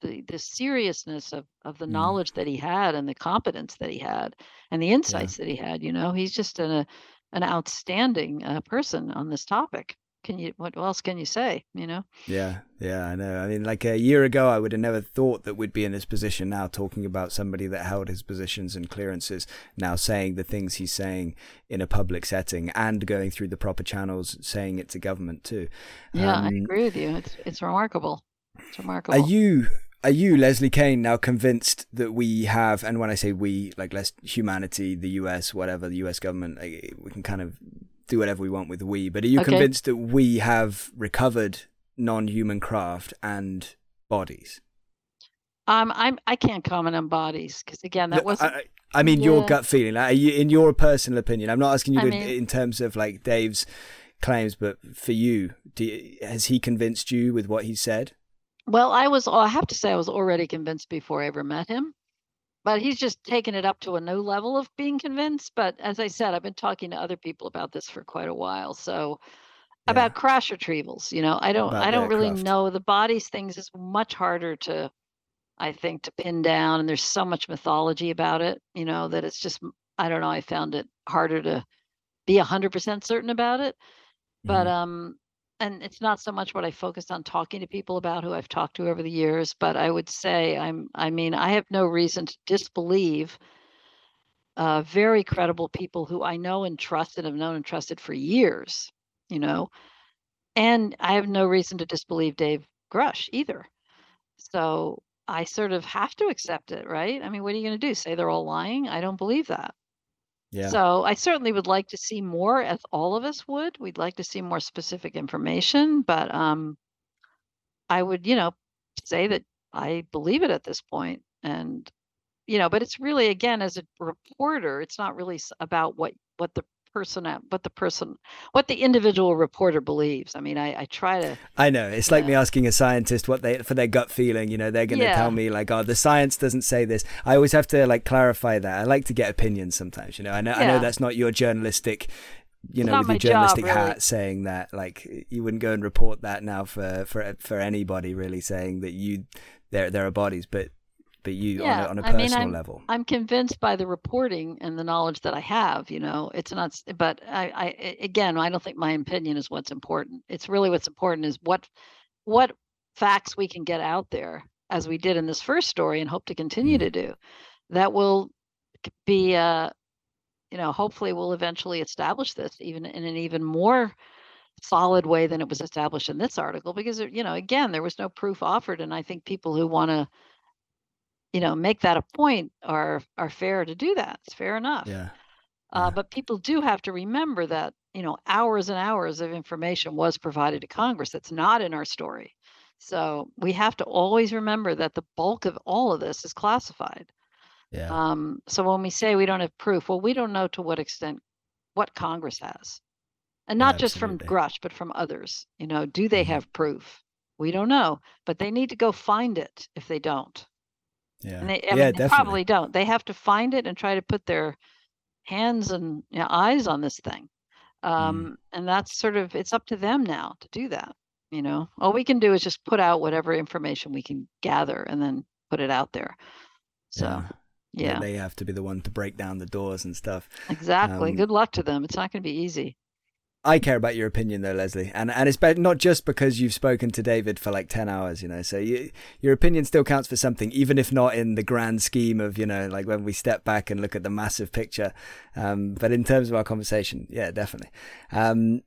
the the seriousness of of the Mm. knowledge that he had and the competence that he had and the insights that he had. You know, he's just an a, an outstanding uh, person on this topic. Can you what else can you say? You know, Yeah, yeah, I know. I mean, like a year ago, I would have never thought that we'd be in this position now, talking about somebody that held his positions and clearances, now saying the things he's saying in a public setting and going through the proper channels, saying it to government too. yeah, I Um, agree with you. It's it's remarkable. It's remarkable. Are you are you, Leslie Kean now convinced that we have, and when I say we, like less humanity, the US, whatever, the US government, we can kind of do whatever we want with we, but are you okay. convinced that we have recovered non human craft and bodies? Um, I'm I can't comment on bodies because again, that wasn't. I, I mean, yeah. your gut feeling, like, you, in your personal opinion. I'm not asking you to, mean, in terms of like Dave's claims, but for you, you, has he convinced you with what he said? Well, I was, I have to say, I was already convinced before I ever met him, but he's just taken it up to a new level of being convinced. But as I said, I've been talking to other people about this for quite a while. So yeah. about crash retrievals, you know, I don't, about I don't really know the bodies things is much harder to, I think, to pin down. And there's so much mythology about it, you know, that it's just, I don't know, I found it harder to be a hundred percent certain about it. But, mm-hmm. um, and it's not so much what I focused on talking to people about who I've talked to over the years, but I would say I'm I mean, I have no reason to disbelieve uh, very credible people who I know and trust and have known and trusted for years, you know. And I have no reason to disbelieve Dave Grusch either. So I sort of have to accept it, right? I mean, what are you going to do? Say they're all lying? I don't believe that. Yeah. So I certainly would like to see more, as all of us would. We'd like to see more specific information, but um, I would, you know, say that I believe it at this point, and you know, but it's really again as a reporter, it's not really about what what the person what the person what the individual reporter believes i mean i, I try to i know it's like me asking a scientist what they for their gut feeling you know they're going to yeah. tell me like oh the science doesn't say this i always have to like clarify that i like to get opinions sometimes you know i know yeah. i know that's not your journalistic you it's know, with your journalistic job, really. hat, saying that like you wouldn't go and report that now for for for anybody really saying that you there there are bodies, but but you yeah, on a, on a personal I mean, I'm, level. I'm convinced by the reporting and the knowledge that I have. You know, it's not. But I, I again, I don't think my opinion is what's important. It's really what's important is what what facts we can get out there, as we did in this first story, and hope to continue mm. to do. That will be, uh, you know, hopefully we'll eventually establish this even in an even more solid way than it was established in this article because you know again there was no proof offered and i think people who want to you know make that a point are are fair to do that it's fair enough. Yeah. Uh, but people do have to remember that you know hours and hours of information was provided to congress that's not in our story. So we have to always remember that the bulk of all of this is classified. Yeah. um, so when we say we don't have proof well we don't know to what extent what congress has. And not yeah, just from grusch but from others you know do they mm-hmm. have proof? We don't know but they need to go find it if they don't yeah. And they, I yeah, mean, they probably don't. They have to find it and try to put their hands and you know, eyes on this thing. Um, mm. And that's sort of, it's up to them now to do that. You know, all we can do is just put out whatever information we can gather and then put it out there. So, yeah. yeah. They have to be the one to break down the doors and stuff. Exactly. Um, Good luck to them. It's not going to be easy. I care about your opinion though, Leslie, and and it's not just because you've spoken to David for like ten hours, you know. So you, your opinion still counts for something, even if not in the grand scheme of you know, like when we step back and look at the massive picture. Um, but in terms of our conversation, yeah, definitely. Um,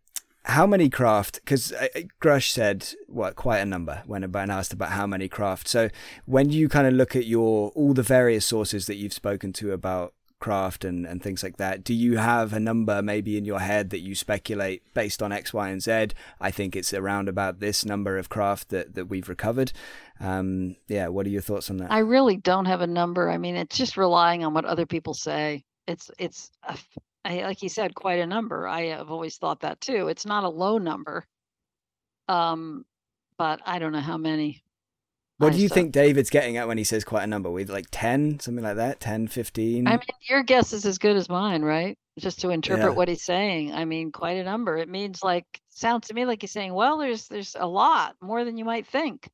how many craft? Because uh, Grusch said what quite a number when about asked about how many craft. So when you kind of look at your all the various sources that you've spoken to about craft and, and things like that. Do you have a number maybe in your head that you speculate based on X, Y, and Z? I think it's around about this number of craft that, that we've recovered. Um, yeah, what are your thoughts on that? I really don't have a number. I mean, it's just relying on what other people say. It's it's a, I, like you said, quite a number. I have always thought that too. It's not a low number, um, but I don't know how many. What do you think David's getting at when he says quite a number? With like 10, something like that? 10, 15? I mean, your guess is as good as mine, right? Just to interpret yeah. what he's saying. I mean, quite a number. It means like sounds to me like he's saying, well, there's there's a lot, more than you might think.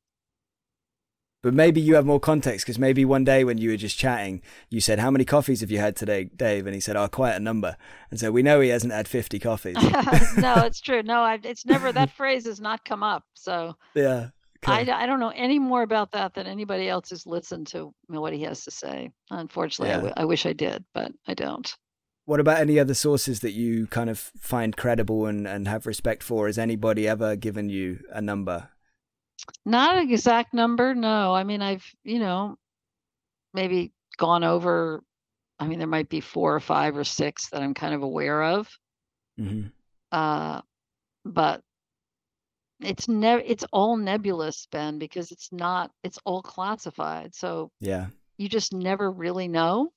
But maybe you have more context because maybe one day when you were just chatting, you said, How many coffees have you had today, Dave? And he said, Oh, quite a number. And so we know he hasn't had 50 coffees. [LAUGHS] no, [LAUGHS] it's true. No, I've, it's never, that phrase has not come up. So, yeah. I, I don't know any more about that than anybody else who's listened to what he has to say. Unfortunately, yeah. I, w- I wish I did, but I don't. What about any other sources that you kind of find credible and, and have respect for? Has anybody ever given you a number? Not an exact number, no. I mean, I've, you know, maybe gone over. I mean, there might be four or five or six that I'm kind of aware of. Mm-hmm. Uh, but it's never it's all nebulous, Ben, because it's not it's all classified. So Yeah. you just never really know,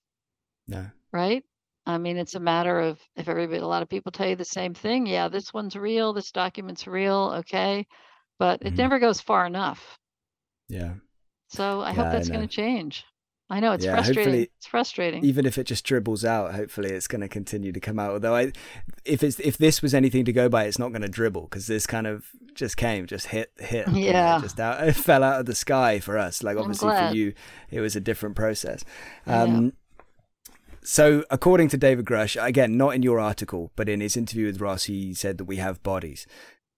No. right? I mean, it's a matter of if everybody, a lot of people tell you the same thing. Yeah, this one's real, this document's real, okay, but it Mhm. never goes far enough. Yeah. So I Yeah, hope that's going to change. I know it's Yeah, frustrating. It's frustrating. Even if it just dribbles out, hopefully it's going to continue to come out. Although I, if it's if this was anything to go by, it's not going to dribble because this kind of just came, just hit, hit, [LAUGHS] Yeah. just out, it [LAUGHS] fell out of the sky for us. Like obviously for you, it was a different process. Um, so according to David Grusch, again, not in your article, but in his interview with Ross, he said that we have bodies.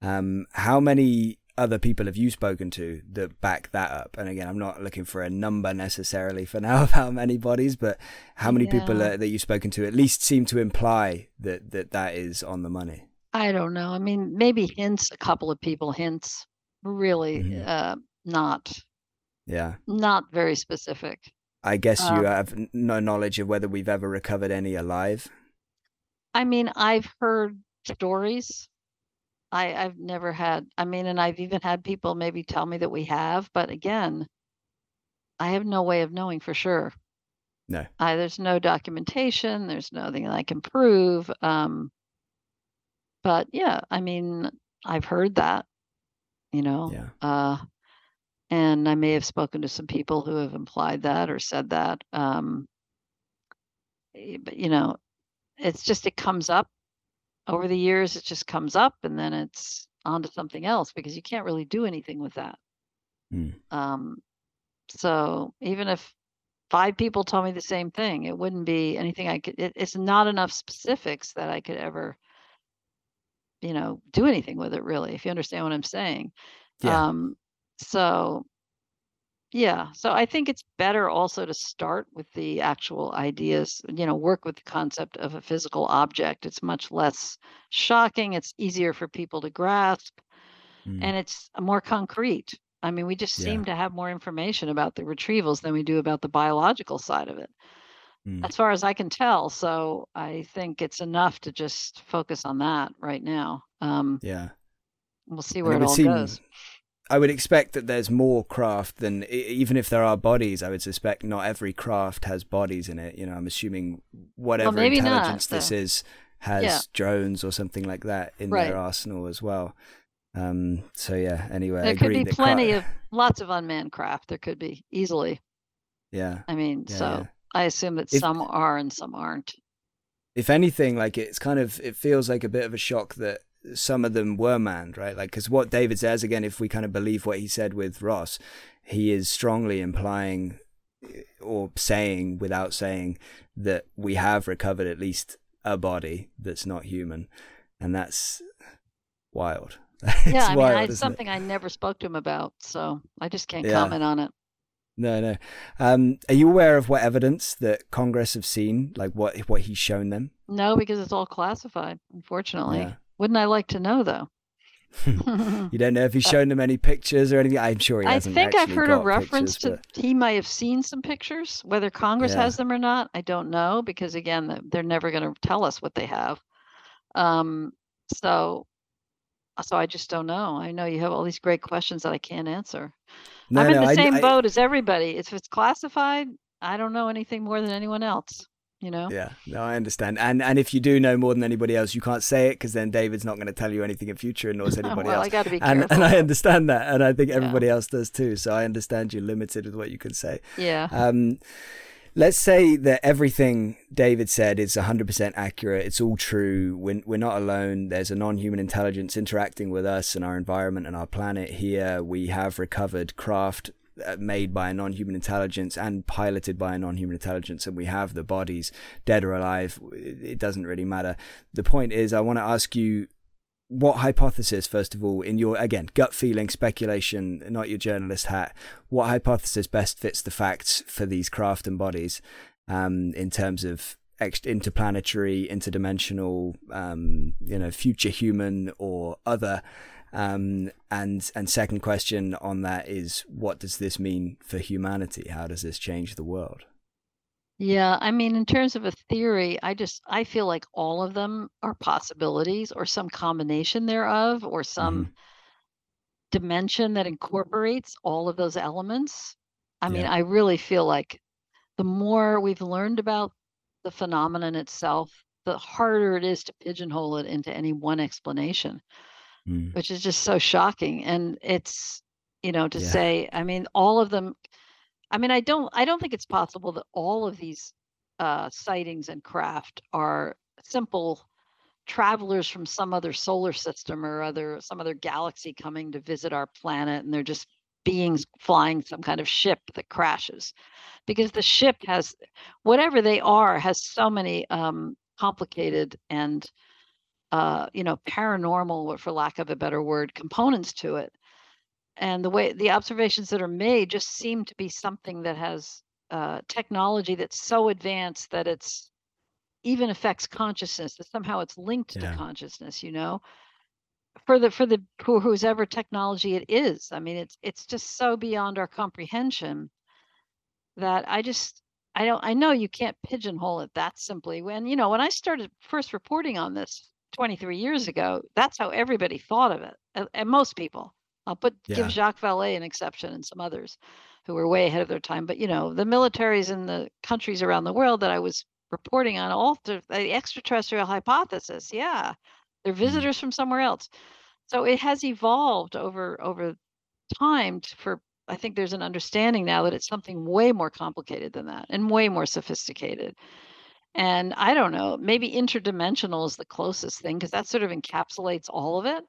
Um, how many other people have you spoken to that back that up? And again, I'm not looking for a number necessarily for now [LAUGHS] of how many bodies, but how many people Yeah. uh, that you've spoken to at least seem to imply that that, that is on the money. I don't know. I mean, maybe hints, a couple of people hints, really Mhm. uh, not Yeah. not very specific. I guess Um, you have no knowledge of whether we've ever recovered any alive. I mean, I've heard stories. I, I've never had, I mean, and I've even had people maybe tell me that we have, but again, I have no way of knowing for sure. No. I, there's no documentation. There's nothing I can prove. Um, but yeah, I mean, I've heard that, you know, Yeah. uh, and I may have spoken to some people who have implied that or said that. Um, eh, but you know, it's just it comes up over the years. It just comes up, and then it's on to something else because you can't really do anything with that. Hmm. Um, so even if five people told me the same thing, it wouldn't be anything I could. It, it's not enough specifics that I could ever, you know, do anything with it. Really, if you understand what I'm saying. Yeah. Um, so yeah, so I think it's better also to start with the actual ideas, you know, work with the concept of a physical object. It's much less shocking, it's easier for people to grasp, Mm. and it's more concrete. I mean, we just Yeah. seem to have more information about the retrievals than we do about the biological side of it, Mm. as far as I can tell. So I think it's enough to just focus on that right now. Um, yeah. we'll see And where it it, would all seem- goes. I would expect that there's more craft than even if there are bodies. I would suspect not every craft has bodies in it. You know, I'm assuming whatever not, intelligence this is has Yeah. drones or something like that in Right. their arsenal as well. Um, so yeah. Anyway, I There could be plenty cra- of lots of unmanned craft. There could be easily. yeah. I mean, Yeah, so yeah. I assume that If- some are and some aren't. if anything, like it's kind of it feels like a bit of a shock that some of them were manned, right? Like because what David says again, if we kind of believe what he said with Ross, he is strongly implying eh, or saying without saying that we have recovered at least a body that's not human, and that's wild. it's [LAUGHS] yeah, I mean, wild, I, it's it? something I never spoke to him about, so I just can't Yeah. comment on it. No, no. Um, are you aware of what evidence that Congress have seen, like what what he's shown them? No, because it's all classified, unfortunately. Yeah. Wouldn't I like to know, though? [LAUGHS] You don't know if he's [LAUGHS] shown them any pictures or anything. I'm sure he I hasn't. I think I've heard a reference pictures, to he might have seen some pictures. Whether Congress Yeah. has them or not, I don't know because again, they're never going to tell us what they have. Um, so, so I just don't know. I know you have all these great questions that I can't answer. No, I'm in no, the same I- boat as everybody. If it's classified, I don't know anything more than anyone else. You know? Yeah, no, I understand. And and if you do know more than anybody else, you can't say it because then David's not going to tell you anything in future, nor is [LAUGHS] anybody well, else. I got to be and careful. and I understand that, and I think Yeah. everybody else does too. So I understand you're limited with what you can say. yeah. Um, let's say that everything David said is 100% accurate. It's all true. We're, we're not alone. There's a non human intelligence interacting with us and our environment and our planet here. We have recovered craft made by a non human intelligence and piloted by a non human intelligence, and we have the bodies, dead or alive. It doesn't really matter. The point is, I want to ask you what hypothesis, first of all, in your again gut feeling, speculation, not your journalist hat, what hypothesis best fits the facts for these craft and bodies, um, in terms of interplanetary, interdimensional, um, you know, future human or other, Um, and and second question on that is, what does this mean for humanity? How does this change the world? Yeah, I mean, in terms of a theory, I just I feel like all of them are possibilities or some combination thereof or some Mhm. dimension that incorporates all of those elements. I mean, I really feel like the more we've learned about the phenomenon itself, the harder it is to pigeonhole it into any one explanation, Mm. which is just so shocking. And it's, you know, to Yeah. say, I mean, all of them I mean, I don't I don't think it's possible that all of these uh, sightings and craft are simple travelers from some other solar system or other some other galaxy coming to visit our planet, and they're just beings flying some kind of ship that crashes, because the ship has whatever they are has so many um, complicated and uh, you know paranormal, for lack of a better word, components to it. And the way the observations that are made just seem to be something that has uh, technology that's so advanced that it's even affects consciousness that somehow it's linked Yeah. to consciousness you know? For the for the who whose ever technology it is. I mean it's it's just so beyond our comprehension that i just i don't i know you can't pigeonhole it that simply. When you know when i started first reporting on this 23 years ago that's how everybody thought of it and, and most people I'll put Yeah. give Jacques Vallée an exception and some others who were way ahead of their time. But you know, the militaries in the countries around the world that I was reporting on all the, the extraterrestrial hypothesis. Yeah, they're mm. visitors from somewhere else. So it has evolved over over time for I think there's an understanding now that it's something way more complicated than that and way more sophisticated. And I don't know, maybe interdimensional is the closest thing because that sort of encapsulates all of it.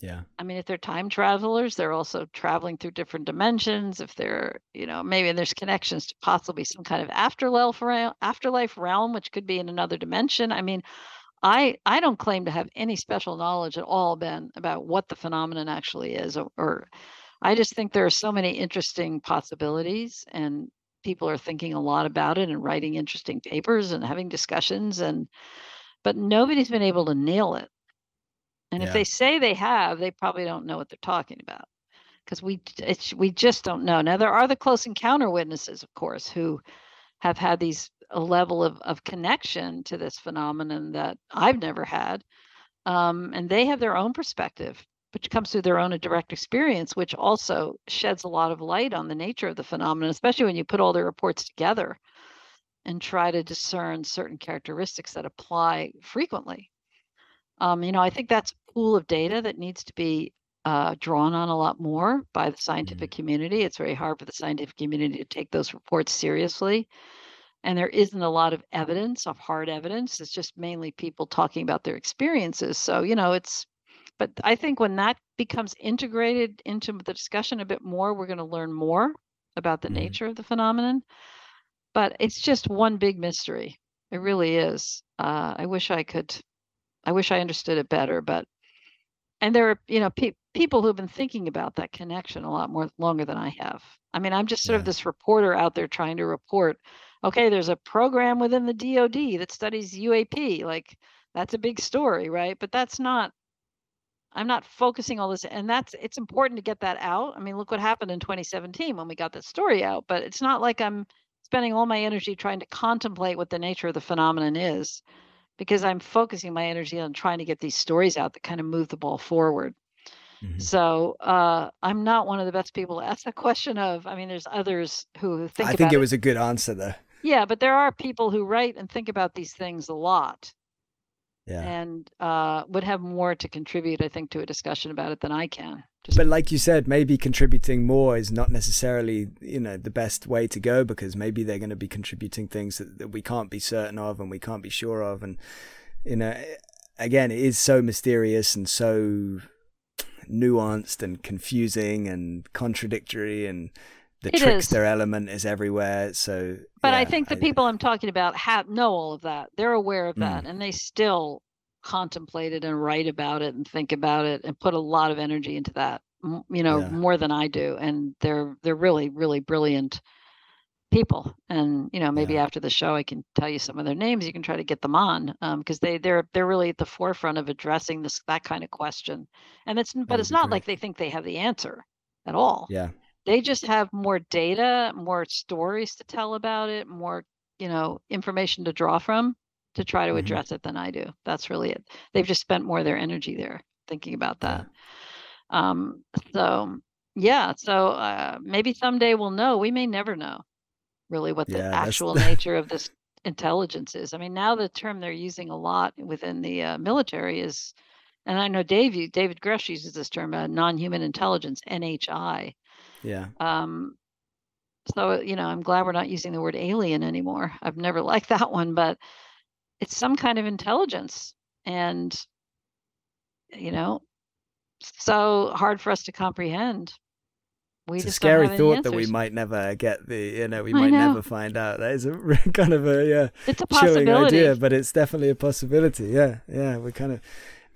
Yeah. I mean, if they're time travelers, they're also traveling through different dimensions. If they're, you know, maybe there's connections to possibly some kind of afterlife realm, afterlife realm, which could be in another dimension. I mean, I I don't claim to have any special knowledge at all, Ben, about what the phenomenon actually is, or, or I just think there are so many interesting possibilities, and people are thinking a lot about it and writing interesting papers and having discussions, and but nobody's been able to nail it. And if they say they have, they probably don't know what they're talking about because we it's we just don't know. Now there are the close encounter witnesses, of course, who have had these a level of of connection to this phenomenon that I've never had, um, and they have their own perspective, which comes through their own direct experience, which also sheds a lot of light on the nature of the phenomenon, especially when you put all the reports together and try to discern certain characteristics that apply frequently. Um, you know, I think that's a pool of data that needs to be uh, drawn on a lot more by the scientific community. It's very hard for the scientific community to take those reports seriously. And there isn't a lot of evidence of hard evidence. It's just mainly people talking about their experiences. So, you know, it's, but I think when that becomes integrated into the discussion a bit more, we're going to learn more about the Mhm. nature of the phenomenon. But it's just one big mystery. It really is. Uh, I wish I could I wish I understood it better, but and there are, you know, pe- people who've been thinking about that connection a lot more longer than I have. I mean, I'm just sort of this reporter out there trying to report, okay, there's a program within the DoD that studies UAP. Like that's a big story, right? But that's not I'm not focusing all this and that's it's important to get that out. I mean, look what happened in 2017 when we got that story out, but it's not like I'm spending all my energy trying to contemplate what the nature of the phenomenon is because I'm focusing my energy on trying to get these stories out that kind of move the ball forward. Mhm. So uh, I'm not one of the best people to ask that question of. I mean, there's others who think I think it. it was a good answer though. Yeah, but there are people who write and think about these things a lot Yeah. and uh, would have more to contribute, I think, to a discussion about it than I can. Just But like you said, maybe contributing more is not necessarily, you know, the best way to go because maybe they're going to be contributing things that, that we can't be certain of and we can't be sure of. And, you know, again, it is so mysterious and so nuanced and confusing and contradictory and the It is. trickster element is everywhere. So, But I think the people I'm talking about have know all of that. They're aware of that, mm. and they still contemplate it and write about it and think about it and put a lot of energy into that. You know, Yeah. more than I do, and they're they're really really brilliant people and you know maybe Yeah. after the show i can tell you some of their names you can try to get them on um, because they they're they're really at the forefront of addressing this that kind of question and it's but would it's not great. like they think they have the answer at all Yeah. They just have more data more stories to tell about it more you know information to draw from to try to Mhm. address it than i do that's really it they've just spent more of their energy there thinking about that um so yeah so uh, maybe someday we'll know we may never know really what the Yeah, actual [LAUGHS] nature of this intelligence is. I mean, now the term they're using a lot within the uh, military is, and I know Dave, you- David Grusch uses this term, uh, non-human intelligence, NHI. Yeah. Um, so you know, I'm glad we're not using the word alien anymore. I've never [LAUGHS] liked that one, but it's some kind of intelligence, and you know, so hard for us to comprehend. We It's a scary thought that we might never get the, you know, we might know. never find out. That is a [LAUGHS] kind of a yeah, It's a chilling possibility. idea, but it's definitely a possibility. Yeah, yeah, we're kind of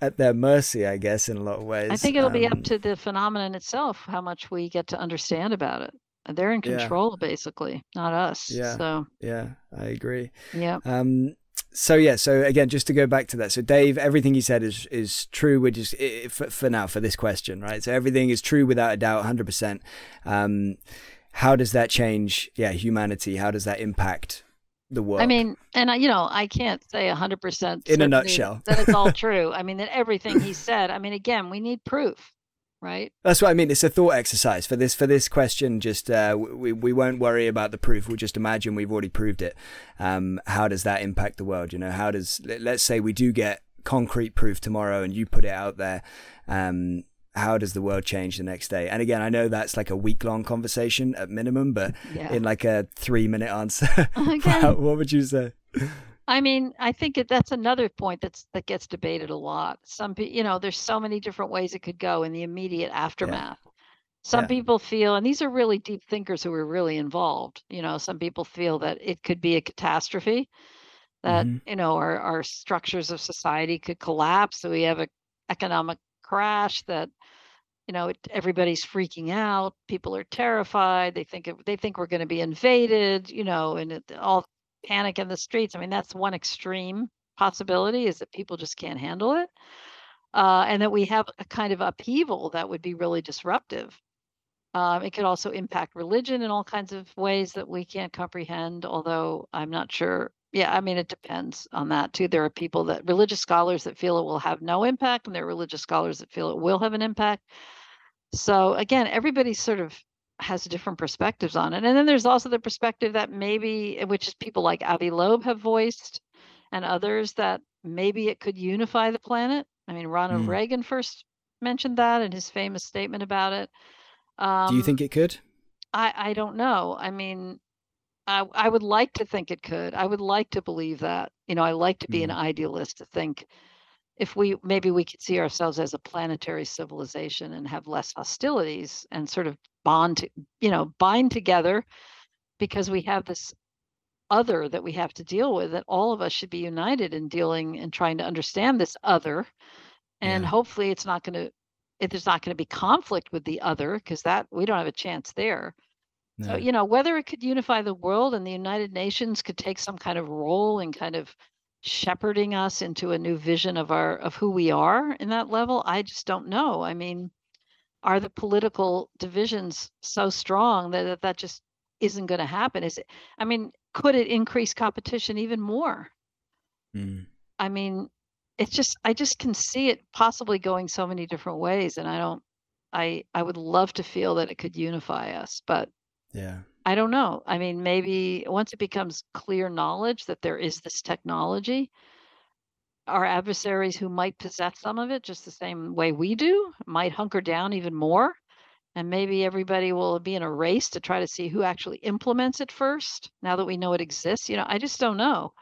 at their mercy, I guess, in a lot of ways. I think it'll be up Um, to the phenomenon itself how much we get to understand about it. They're in Yeah. control, basically, not us. Yeah. So, Yeah, I agree. yeah. Um, so yeah, so again, just to go back to that. So Dave, everything you said is is true. We're just for, for now for this question, right? So everything is true without a doubt, hundred percent. Um, how does that change? Yeah, humanity. How does that impact the world? I mean, and I, you know, I can't say 100% In a nutshell. that it's all true. [LAUGHS] I mean, that everything he said, I mean, again, we need proof, right? That's what I mean. It's a thought exercise for this for this question. Just uh, we we won't worry about the proof. We'll just imagine we've already proved it. Um, how does that impact the world? You know, how does let- let's say we do get concrete proof tomorrow, and you put it out there. Um, how does the world change the next day? And again, I know that's like a week long conversation at minimum, but [LAUGHS] Yeah. in like a three minute answer, [LAUGHS] [LAUGHS] what would you say? I mean, I think that's another point that's that gets debated a lot. Some people, you know, there's so many different ways it could go in the immediate aftermath. Some Yeah. people feel, and these are really deep thinkers who are really involved. You know, some people feel that it could be a catastrophe, that Mhm. you know, our our structures of society could collapse. So we have a economic crash that you know it, everybody's freaking out people are terrified they think they think we're going to be invaded you know and it, all panic in the streets. I mean that's one extreme possibility is that people just can't handle it uh, and that we have a kind of upheaval that would be really disruptive. Um, it could also impact religion in all kinds of ways that we can't comprehend although i'm not sure yeah i mean it depends on that too there are people that religious scholars that feel it will have no impact and there are religious scholars that feel it will have an impact so again, everybody sort of has different perspectives on it. And then there's also the perspective that maybe, uh, which is people like Avi Loeb have voiced and others that maybe it could unify the planet. I mean, Ronald Mm. Reagan first mentioned that in his famous statement about it. Um, Do you think it could? I, I don't know. I mean, I, I would like to think it could. I would like to believe that. You know, I like to be an mm-hmm. idealist to think if we maybe we could see ourselves as a planetary civilization and have less hostilities and sort of bond to, you know, bind together because we have this other that we have to deal with that all of us should be united in dealing and trying to understand this other and Yeah. hopefully it's not going to if there's not going to be conflict with the other because that we don't have a chance there so, you know, whether it could unify the world and the United Nations could take some kind of role in kind of shepherding us into a new vision of our of who we are in that level, I just don't know. I mean, are the political divisions so strong that that, that just isn't going to happen? Is it I mean, could it increase competition even more? Mm. I mean, it's just I just can see it possibly going so many different ways and I don't I I would love to feel that it could unify us, but Yeah. I don't know. I mean, maybe once it becomes clear knowledge that there is this technology, our adversaries who might possess some of it just the same way we do might hunker down even more. And maybe everybody will be in a race to try to see who actually implements it first now that we know it exists. You know, I just don't know.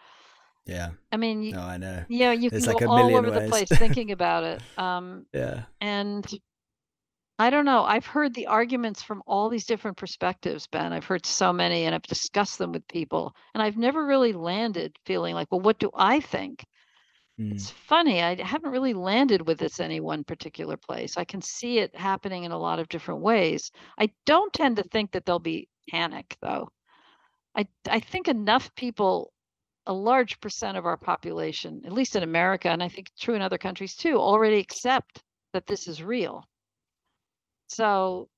Yeah. I mean, y- No, I know. yeah, you There's can like go all over the place thinking about it. Um, [LAUGHS] Yeah. and I don't know. I've heard the arguments from all these different perspectives, Ben. I've heard so many and I've discussed them with people. And I've never really landed feeling like, well, what do I think? Mm. It's funny. I haven't really landed with this any one particular place. I can see it happening in a lot of different ways. I don't tend to think that there'll be panic, though. I I think enough people, a large percent of our population, at least in America, and I think true in other countries too, already accept that this is real. So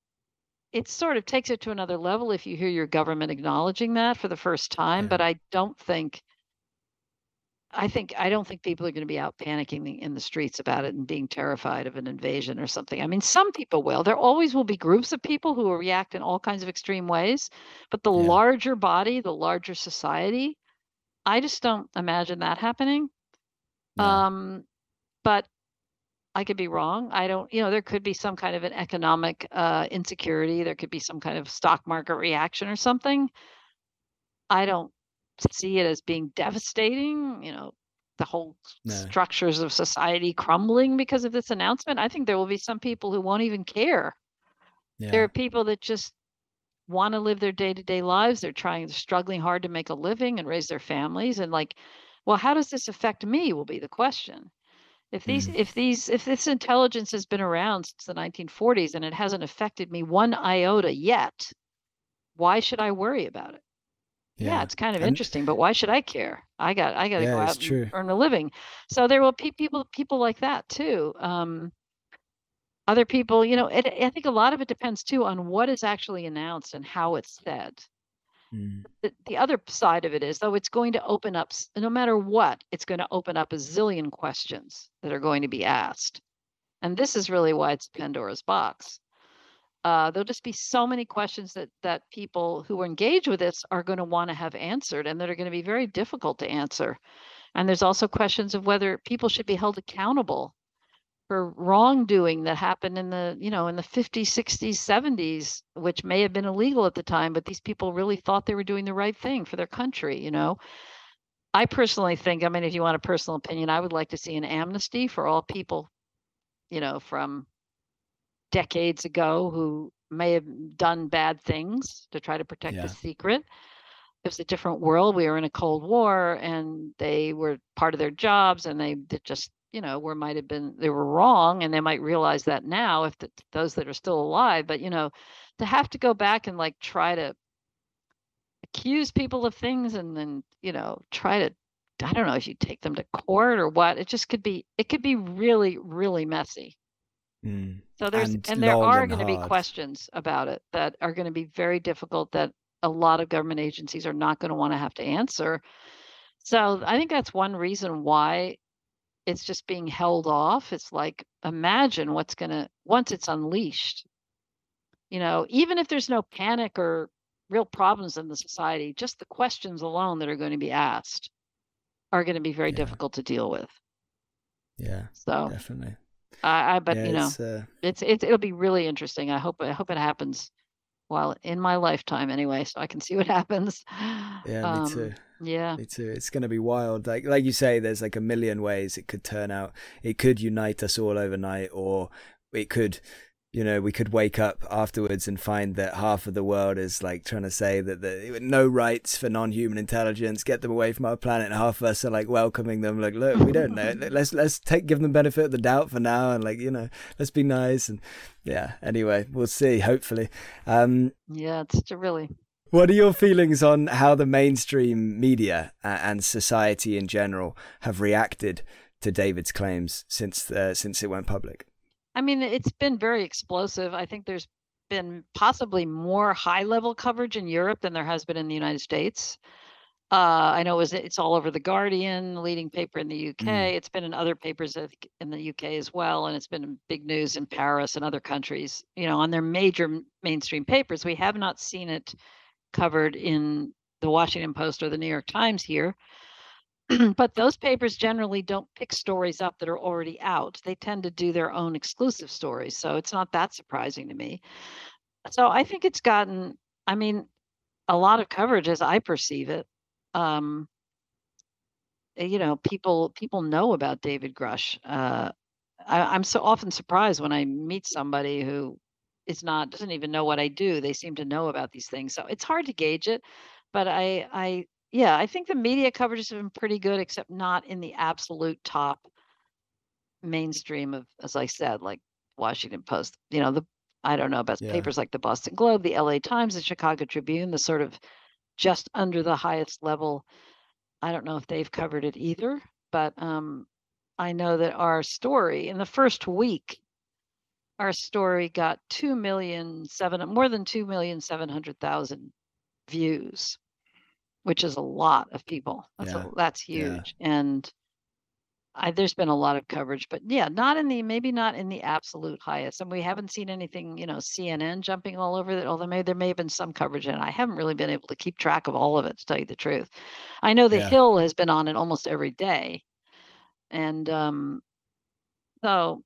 it sort of takes it to another level if you hear your government acknowledging that for the first time. Yeah. But I don't think I think I don't think people are going to be out panicking the- in the streets about it and being terrified of an invasion or something. I mean, some people will. There always will be groups of people who will react in all kinds of extreme ways, but the Yeah. larger body, the larger society, I just don't imagine that happening. No. Um, but I could be wrong. I don't, you know, there could be some kind of an economic uh, insecurity. There could be some kind of stock market reaction or something. I don't see it as being devastating, you know, the whole No. structures of society crumbling because of this announcement. I think there will be some people who won't even care. yeah. There are people that just want to live their day-to-day lives. They're trying, they're struggling hard to make a living and raise their families. And like, well, how does this affect me? Will be the question. If these, Mm. if these, if this intelligence has been around since the 1940s and it hasn't affected me one iota yet, why should I worry about it? Yeah, it's kind of And- interesting, but why should I care? I got I got to Yeah, go out and true. earn a living. So there will be people people like that too. Um, other people, you know, it, I think a lot of it depends too on what is actually announced and how it's said. Mm. The, the other side of it is, though, it's going to open up, no matter what, it's going to open up a zillion questions that are going to be asked. And this is really why it's Pandora's box. Uh, there'll just be so many questions that that people who engage with this are going to want to have answered, and that are going to be very difficult to answer. And there's also questions of whether people should be held accountable for wrongdoing that happened in the you know in the 50s 60s 70s which may have been illegal at the time but these people really thought they were doing the right thing for their country you know? I personally think i mean if you want a personal opinion i would like to see an amnesty for all people you know from decades ago who may have done bad things to try to protect Yeah. the secret. It was a different world. We were in a cold war and they were part of their jobs and they did just you know where might have been they were wrong and they might realize that now if the, those that are still alive but you know to have to go back and like try to accuse people of things and then you know try to i don't know if you take them to court or what it just could be it could be really really messy Mm. so there's And and, there are and going to be questions about it that are going to be very difficult that a lot of government agencies are not going to want to have to answer. So I think that's one reason why it's just being held off. It's like imagine what's going to once it's unleashed. You know, even if there's no panic or real problems in the society, just the questions alone that are going to be asked are going to be very Yeah. difficult to deal with. Yeah, So definitely. I, I but yeah, you know, it's, uh, it's it's it'll be really interesting. I hope I hope it happens while in my lifetime anyway, so I can see what [LAUGHS] happens. yeah, Um, me too. Yeah, Me too. It's going to be wild. Like like you say, there's like a million ways it could turn out. It could unite us all overnight, or it could, you know, we could wake up afterwards and find that half of the world is like trying to say that the no rights for non-human intelligence, get them away from our planet. And half of us are like welcoming them, like, look, we don't know. Let's let's take give them benefit of the doubt for now, and like you know, let's be nice. And yeah. Anyway, we'll see. Hopefully. Um, yeah, it's really what are your feelings on how the mainstream media and society in general have reacted to David's claims since uh, since it went public? I mean, it's been very explosive. I think there's been possibly more high level coverage in Europe than there has been in the United States. Uh, I know it was, it's all over the Guardian, the leading paper in the UK. Mm. It's been in other papers in the UK as well, and it's been big news in Paris and other countries. You know, on their major mainstream papers. We have not seen it covered in the Washington Post or the New York Times here. [CLEARS THROAT] but those papers generally don't pick stories up that are already out. They tend to do their own exclusive stories. So it's not that surprising to me. So I think it's gotten, I mean, a lot of coverage as I perceive it. Um, eh, you know, people people know about David Grusch. Uh, I, I'm so often surprised when I meet somebody who is not doesn't even know what I do. They seem to know about these things. So it's hard to gauge it. But I I yeah, I think the media coverage has been pretty good, except not in the absolute top mainstream of, as I said, like Washington Post. You know, the I don't know about Yeah. papers like the Boston Globe, the LA Times, the Chicago Tribune, the sort of just under the highest level. I don't know if they've covered it either, but um, I know that our story in the first week, our story got two million seven more than two million seven hundred thousand views, which is a lot of people. That's Yeah. a, that's Yeah. huge, and I, there's been a lot of coverage, but yeah, not in the maybe not in the absolute highest. And we haven't seen anything, you know, CNN jumping all over it. Although maybe there may have been some coverage, and I haven't really been able to keep track of all of it to tell you the truth. I know the Yeah. Hill has been on it almost every day, and um, so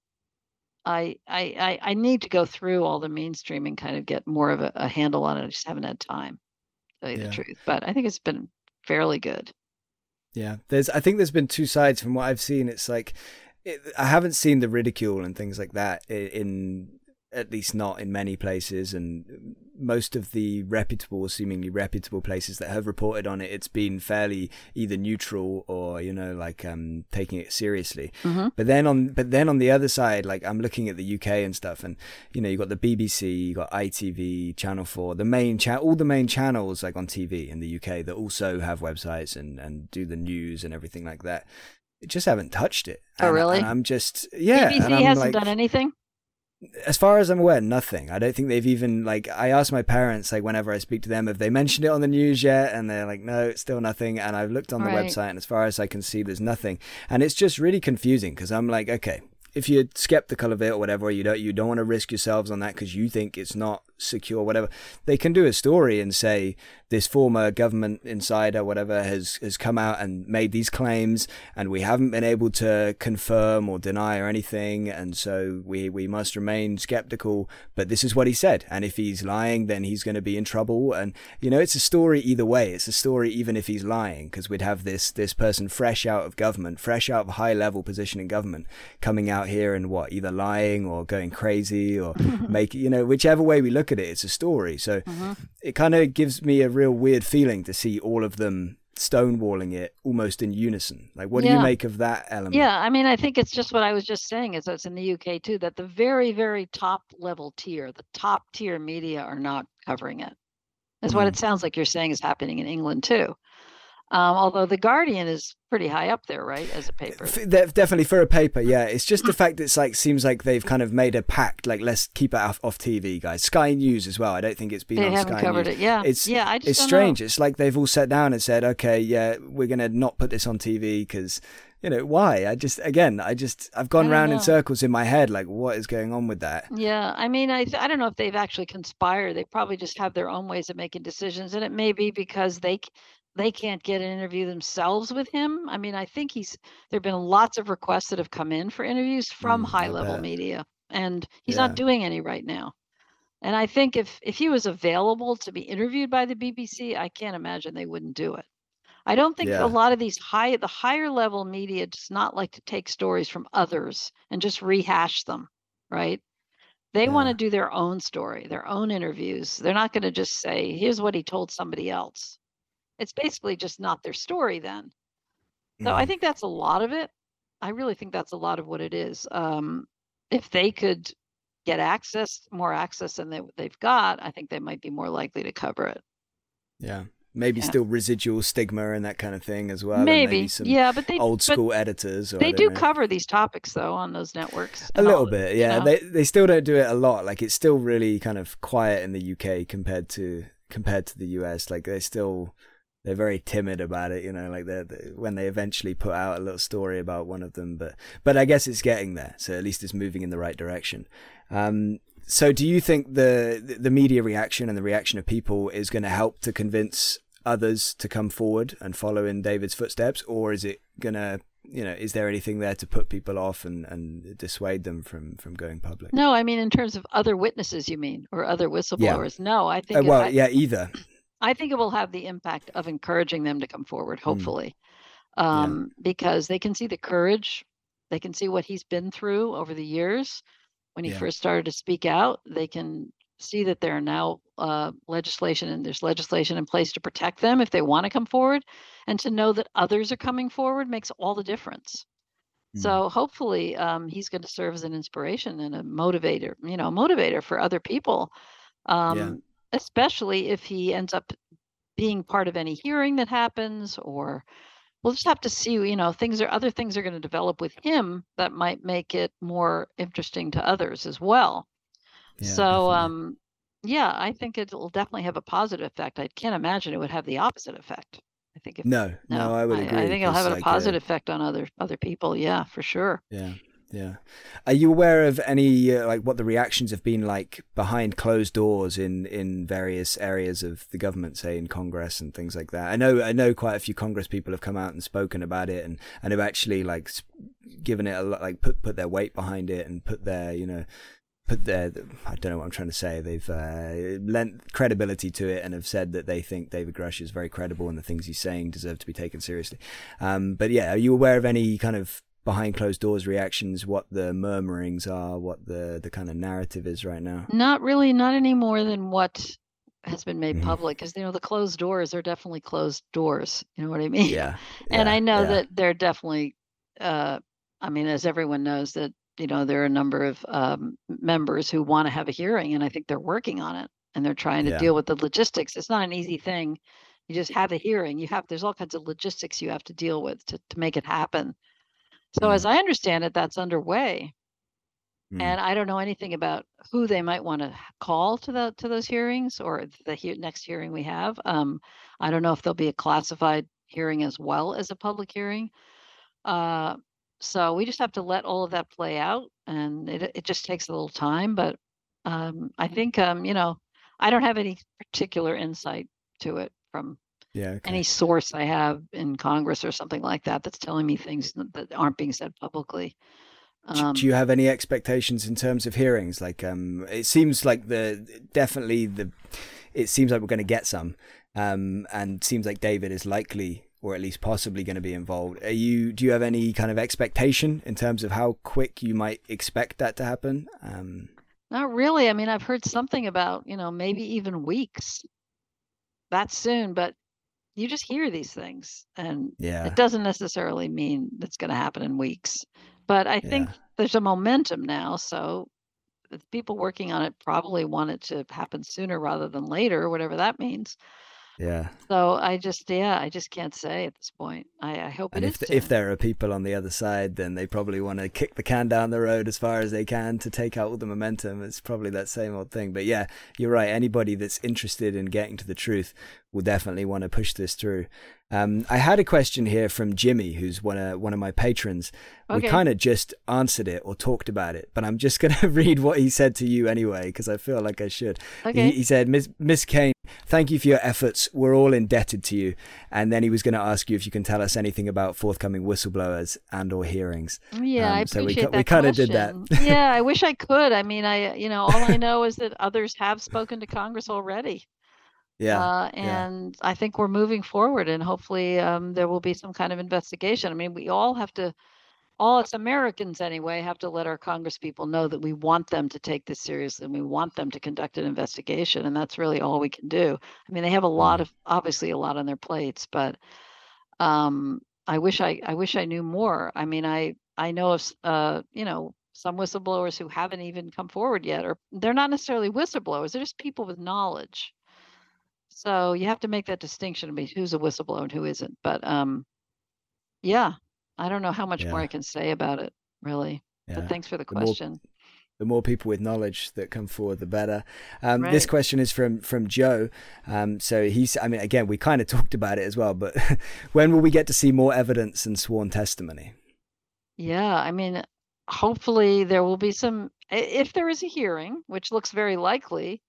I, I I I need to go through all the mainstream and kind of get more of a, a handle on it. I just haven't had time, tell you Yeah. the truth. But I think it's been fairly good. Yeah, there's. I think there's been two sides from what I've seen. It's like it, I haven't seen the ridicule and things like that in at least not in many places, and most of the reputable, seemingly reputable places that have reported on it, it's been fairly either neutral or you know like um taking it seriously. Mhm. But then on but then on the other side, like I'm looking at the UK and stuff, and you know you got the BBC, you got ITV, Channel Four, the main cha- all the main channels like on TV in the UK that also have websites and and do the news and everything like that. It just haven't touched it. Oh, And- really? And I'm just yeah. BBC hasn't like, done anything. As far as I'm aware, nothing. I don't think they've even like. I asked my parents like whenever I speak to them, have they mentioned it on the news yet? And they're like, no, it's still nothing. And I've looked on the Right. website, and as far as I can see, there's nothing. And it's just really confusing because I'm like, okay, if you're skeptical of it or whatever, you don't you don't want to risk yourselves on that because you think it's not secure, whatever. They can do a story and say this former government insider, whatever, has has come out and made these claims, and we haven't been able to confirm or deny or anything, and so we we must remain skeptical. But this is what he said, and if he's lying, then he's going to be in trouble. And you know, it's a story either way. It's a story even if he's lying, because we'd have this this person fresh out of government, fresh out of a high level position in government, coming out here and what either lying or going crazy or [LAUGHS] make you know whichever way we look at it, it's a story. So Mhm. it kind of gives me a real weird feeling to see all of them stonewalling it almost in unison. Like, what do you make of that element? Yeah, I mean, I think it's just what I was just saying is that it's in the UK too, that the very, very top level tier, the top tier media are not covering it. That's what Mhm. it sounds like you're saying is happening in England too. Um, although the Guardian is pretty high up there, right, as a paper. Definitely for a paper, yeah. It's just the [LAUGHS] fact it's like seems like they've kind of made a pact. Like, let's keep it off, off TV, guys. Sky News as well. I don't think it's been They on Sky covered News. it. Yeah, It's yeah. I just it's strange. Know. It's like they've all sat down and said, okay, yeah, we're gonna not put this on TV because you know why? I just again, I just I've gone I don't in circles in my head. Like, what is going on with that? Yeah, I mean, I I don't know if they've actually conspired. They probably just have their own ways of making decisions, and it may be because they they can't get an interview themselves with him. I mean, I think he's there've been lots of requests that have come in for interviews from Mm, high level media, and he's Yeah. not doing any right now. And I think if if he was available to be interviewed by the BBC, I can't imagine they wouldn't do it. I don't think Yeah. a lot of these high the higher level media does not like to take stories from others and just rehash them, right? They want to do their own story, their own interviews. They're not going to just say, here's what he told somebody else. It's basically just not their story then. So I Mm. think that's a lot of it. I really think that's a lot of what it is. Um, if they could get access, more access than they, they've got, I think they might be more likely to cover it. Yeah, maybe Yeah. still residual stigma and that kind of thing as well. and maybe, some yeah, but they old school editors. Or they don't know. cover these topics though on those networks. A little bit, you yeah. know? They they still don't do it a lot. Like it's still really kind of quiet in the UK compared to compared to the US. Like they're still they're very timid about it, you know. Like they when they eventually put out a little story about one of them, but but I guess it's getting there. So at least it's moving in the right direction. Um, so do you think the the media reaction and the reaction of people is going to help to convince others to come forward and follow in David's footsteps, or is it gonna you know, is there anything there to put people off and, and dissuade them from, from going public? No, I mean in terms of other witnesses, you mean, or other whistleblowers? No, I think Uh, well, I, yeah, either. I think it will have the impact of encouraging them to come forward. Hmm. Hopefully, um, because they can see the courage, they can see what he's been through over the years. When he Yeah. first started to speak out, they can see that there are now uh, legislation and there's legislation in place to protect them if they want to come forward, and to know that others are coming forward makes all the difference. Mm. So hopefully, um, he's going to serve as an inspiration and a motivator, you know, a motivator for other people, um, especially if he ends up being part of any hearing that happens or we'll just have to see you know things are other things are going to develop with him that might make it more interesting to others as well. Yeah, so definitely. um yeah i think it will definitely have a positive effect. I can't imagine it would have the opposite effect. I think if no, no, no I would i, agree. I think it'll have a like, uh, positive effect on other other people yeah for sure. Yeah, yeah. Are you aware of any uh, like what the reactions have been like behind closed doors in in various areas of the government, say in Congress and things like that? I know I know quite a few Congress people have come out and spoken about it and and have actually like given it a lot, like put put their weight behind it and put their you know put their I don't know what I'm trying to say. They've uh, lent credibility to it and have said that they think David Grusch is very credible and the things he's saying deserve to be taken seriously. Um, but yeah, are you aware of any kind of behind closed doors reactions? What the murmurings are? What the the kind of narrative is right now? Not really, not any more than what has been made Mhm. public, because you know the closed doors are definitely closed doors. You know what I [LAUGHS] mean? Yeah, And I know yeah. that they're definitely, uh, I mean, as everyone knows, that you know there are a number of um, members who want to have a hearing, and I think they're working on it, and they're trying to Yeah. deal with the logistics. It's not an easy thing. You just have a hearing. You have there's all kinds of logistics you have to deal with to to make it happen. So Mm. as I understand it, that's underway. Mm. And I don't know anything about who they might want to call to the to those hearings or the he- next hearing we have. Um, I don't know if there'll be a classified hearing as well as a public hearing. Uh, so we just have to let all of that play out, and it it just takes a little time. But um, I think um, you know I don't have any particular insight to it from yeah, okay. any source I have in Congress or something like that that's telling me things that aren't being said publicly. Do- Um, do you have any expectations in terms of hearings? Like, um, it seems like the definitely the, it seems like we're going to get some, um, and seems like David is likely or at least possibly going to be involved. Are you? Do you have any kind of expectation in terms of how quick you might expect that to happen? Um, Not really. I mean, I've heard something about, you know, maybe even weeks. That soon, but you just hear these things and yeah, it doesn't necessarily mean it's going to happen in weeks. But I think Yeah. there's a momentum now, so the people working on it probably want it to happen sooner rather than later, whatever that means. yeah. So I just, yeah, I just can't say at this point. I, I hope And it if is th- if there are people on the other side, then they probably want to kick the can down the road as far as they can to take out all the momentum. It's probably that same old thing. But yeah, you're right. Anybody that's interested in getting to the truth will definitely want to push this through. Um, I had a question here from Jimmy, who's one of one of my patrons. We kind of just answered it or talked about it, but I'm just [LAUGHS] gonna read what he said to you anyway because I feel like I should. Okay. He, he said, Miss, Miss Kean, thank you for your efforts. We're all indebted to you. And then he was going to ask you if you can tell us anything about forthcoming whistleblowers and or hearings. Yeah, I Um, so we appreciate ki- we that kinda did that. yeah, I [LAUGHS] wish I could. I mean, I, you know, all I know is that others have spoken to Congress already. Yeah. Uh, yeah. and I think we're moving forward, and hopefully um, there will be some kind of investigation. I mean, we all have to, all us Americans anyway, have to let our Congress people know that we want them to take this seriously and we want them to conduct an investigation. And that's really all we can do. I mean, they have a lot Mhm. of, obviously, a lot on their plates, but um, I wish I, I wish I knew more. I mean, I, I know of, uh, you know, some whistleblowers who haven't even come forward yet, or they're not necessarily whistleblowers; they're just people with knowledge. So you have to make that distinction between who's a whistleblower and who isn't. But um, yeah, I don't know how much more I can say about it, really. yeah. But thanks for the The more- question. the more people with knowledge that come forward, the better. Um, This question is from from Joe. Um, so he's, I mean, again, we kind of talked about it as well, but [LAUGHS] when will we get to see more evidence and sworn testimony? Yeah, I mean, hopefully there will be some if there is a hearing, which looks very likely,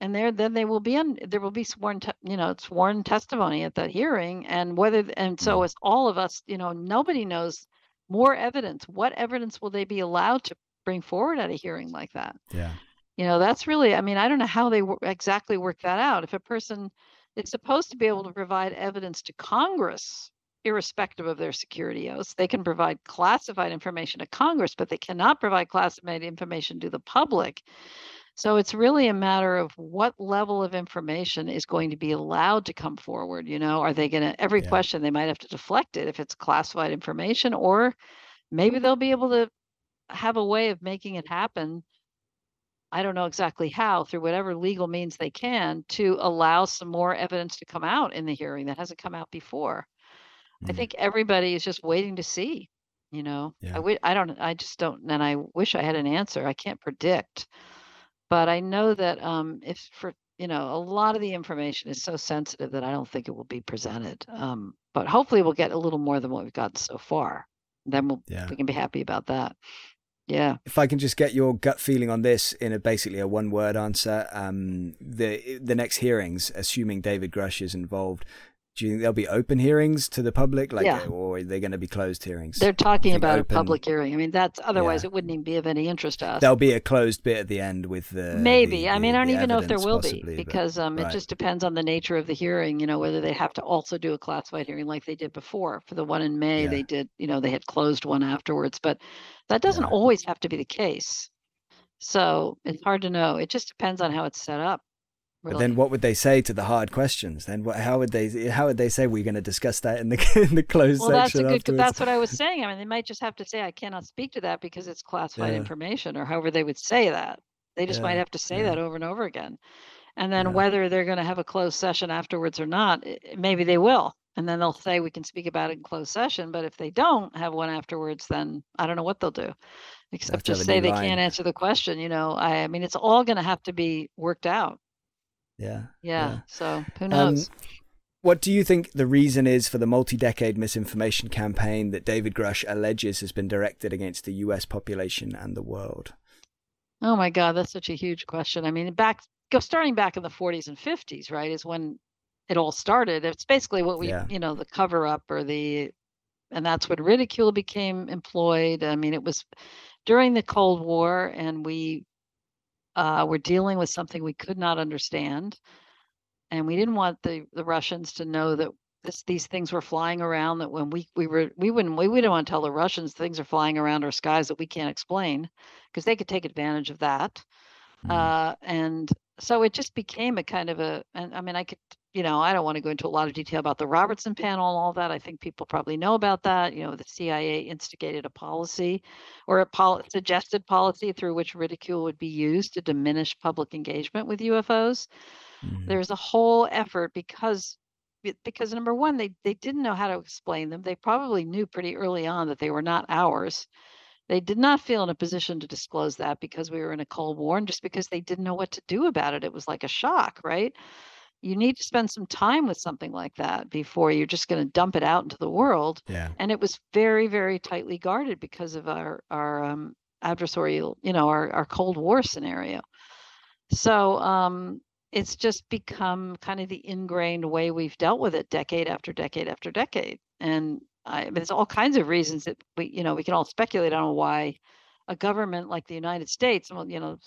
and there then they will be on there will be sworn te- you know sworn testimony at that hearing, and whether and so Mm. as all of us, you know, nobody knows more evidence. What evidence will they be allowed to bring forward at a hearing like that? Yeah. You know, that's really, I mean, I don't know how they wo- exactly work that out. If a person is supposed to be able to provide evidence to Congress, irrespective of their security oaths, they can provide classified information to Congress, but they cannot provide classified information to the public. So it's really a matter of what level of information is going to be allowed to come forward. You know, are they going to, every Yeah. question, they might have to deflect it if it's classified information, or maybe they'll be able to have a way of making it happen I don't know exactly how, through whatever legal means they can, to allow some more evidence to come out in the hearing that hasn't come out before. I Mm. think everybody is just waiting to see. You know, I Yeah. wi- I don't, I just don't, and I wish I had an answer. I can't predict, but I know that um, if for you know, a lot of the information is so sensitive that I don't think it will be presented. Um, but hopefully, we'll get a little more than what we've gotten so far. Then we'll Yeah. we can be happy about that. Yeah. If I can just get your gut feeling on this in a basically a one word answer, um, the the next hearings, assuming David Grusch is involved, do you think there'll be open hearings to the public, like, Yeah. or are they going to be closed hearings? They're talking about open- a public hearing. I mean, that's otherwise Yeah. it wouldn't even be of any interest to us. There'll be a closed bit at the end with the Maybe. the- I mean, the- I don't even know if there will be possibly, but- because um, right. it just depends on the nature of the hearing. You know, whether they have to also do a classified hearing like they did before. For the one in May, Yeah. they did. You know, they had closed one afterwards, but that doesn't always have to be the case. So it's hard to know. It just depends on how it's set up. But then, what would they say to the hard questions? Then, what, how would they? How would they say we're going to discuss that in the [LAUGHS] in the closed well, that's a section good. afterwards? That's what I was saying. I mean, they might just have to say, "I cannot speak to that because it's classified Yeah. information," or however they would say that. They just might have to say yeah. that over and over again. And then Yeah. whether they're going to have a closed session afterwards or not, maybe they will. And then they'll say we can speak about it in closed session. But if they don't have one afterwards, then I don't know what they'll do, except just say they line. can't answer the question. You know, I, I mean, it's all going to have to be worked out. Yeah. Yeah. So who Um, knows? What do you think the reason is for the multi decade misinformation campaign that David Grusch alleges has been directed against the US population and the world? Oh my God, that's such a huge question. I mean, back go starting back in the 40s and 50s, right, is when it all started. It's basically what we, Yeah. you know, the cover up or the, and that's when ridicule became employed. I mean, it was during the Cold War, and we uh, were dealing with something we could not understand, and we didn't want the the Russians to know that this these things were flying around. That when we we were we wouldn't we, we didn't want to tell the Russians things are flying around our skies that we can't explain because they could take advantage of that. Mm. Uh, and so it just became a kind of a, and I mean, I could, you know, I don't want to go into a lot of detail about the Robertson panel and all that. I think people probably know about that. You know, the CIA instigated a policy or a pol- suggested policy through which ridicule would be used to diminish public engagement with UFOs. Mhm. There's a whole effort because because number one, they they didn't know how to explain them. They probably knew pretty early on that they were not ours. They did not feel in a position to disclose that because we were in a Cold War and just because they didn't know what to do about it. It was like a shock, right? You need to spend some time with something like that before you're just going to dump it out into the world. Yeah. And it was very, very tightly guarded because of our our um, adversarial, you know, our our Cold War scenario. So um, it's just become kind of the ingrained way we've dealt with it decade after decade after decade. And I, there's all kinds of reasons that we, you know, we can all speculate on why a government like the United States, well, you know,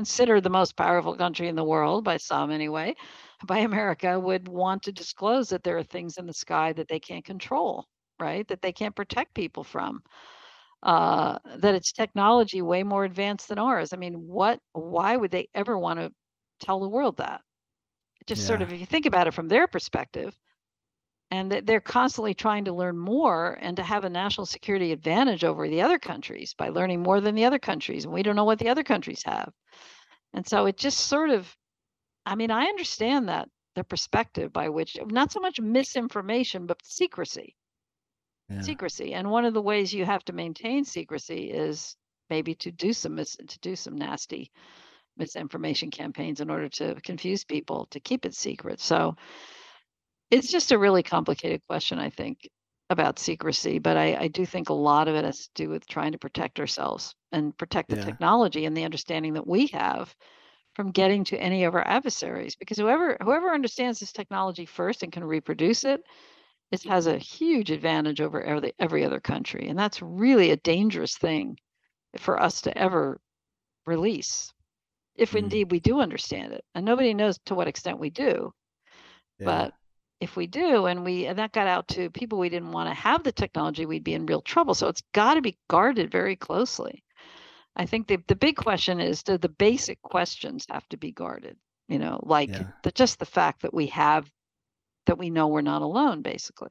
considered the most powerful country in the world by some anyway, [LAUGHS] by America, would want to disclose that there are things in the sky that they can't control, right? That they can't protect people from. Uh, that it's technology way more advanced than ours. I mean, what? Why would they ever want to tell the world that? Just sort of, if you think about it from their perspective, and that they're constantly trying to learn more and to have a national security advantage over the other countries by learning more than the other countries and we don't know what the other countries have. And so it just sort of i mean i understand that the perspective by which not so much misinformation but secrecy. Yeah. secrecy and one of the ways you have to maintain secrecy is maybe to do some mis- to do some nasty misinformation campaigns in order to confuse people to keep it secret. So it's just a really complicated question, I think, about secrecy. But I, I do think a lot of it has to do with trying to protect ourselves and protect the Yeah. technology and the understanding that we have from getting to any of our adversaries. Because whoever whoever understands this technology first and can reproduce it, it has a huge advantage over every, every other country. And that's really a dangerous thing for us to ever release, if Mm. indeed we do understand it. And nobody knows to what extent we do. Yeah. But if we do, and we and that got out to people we didn't want to have the technology, we'd be in real trouble. So it's got to be guarded very closely. I think the the big question is: Do the basic questions have to be guarded? You know, like Yeah. the, just the fact that we have that we know we're not alone, basically.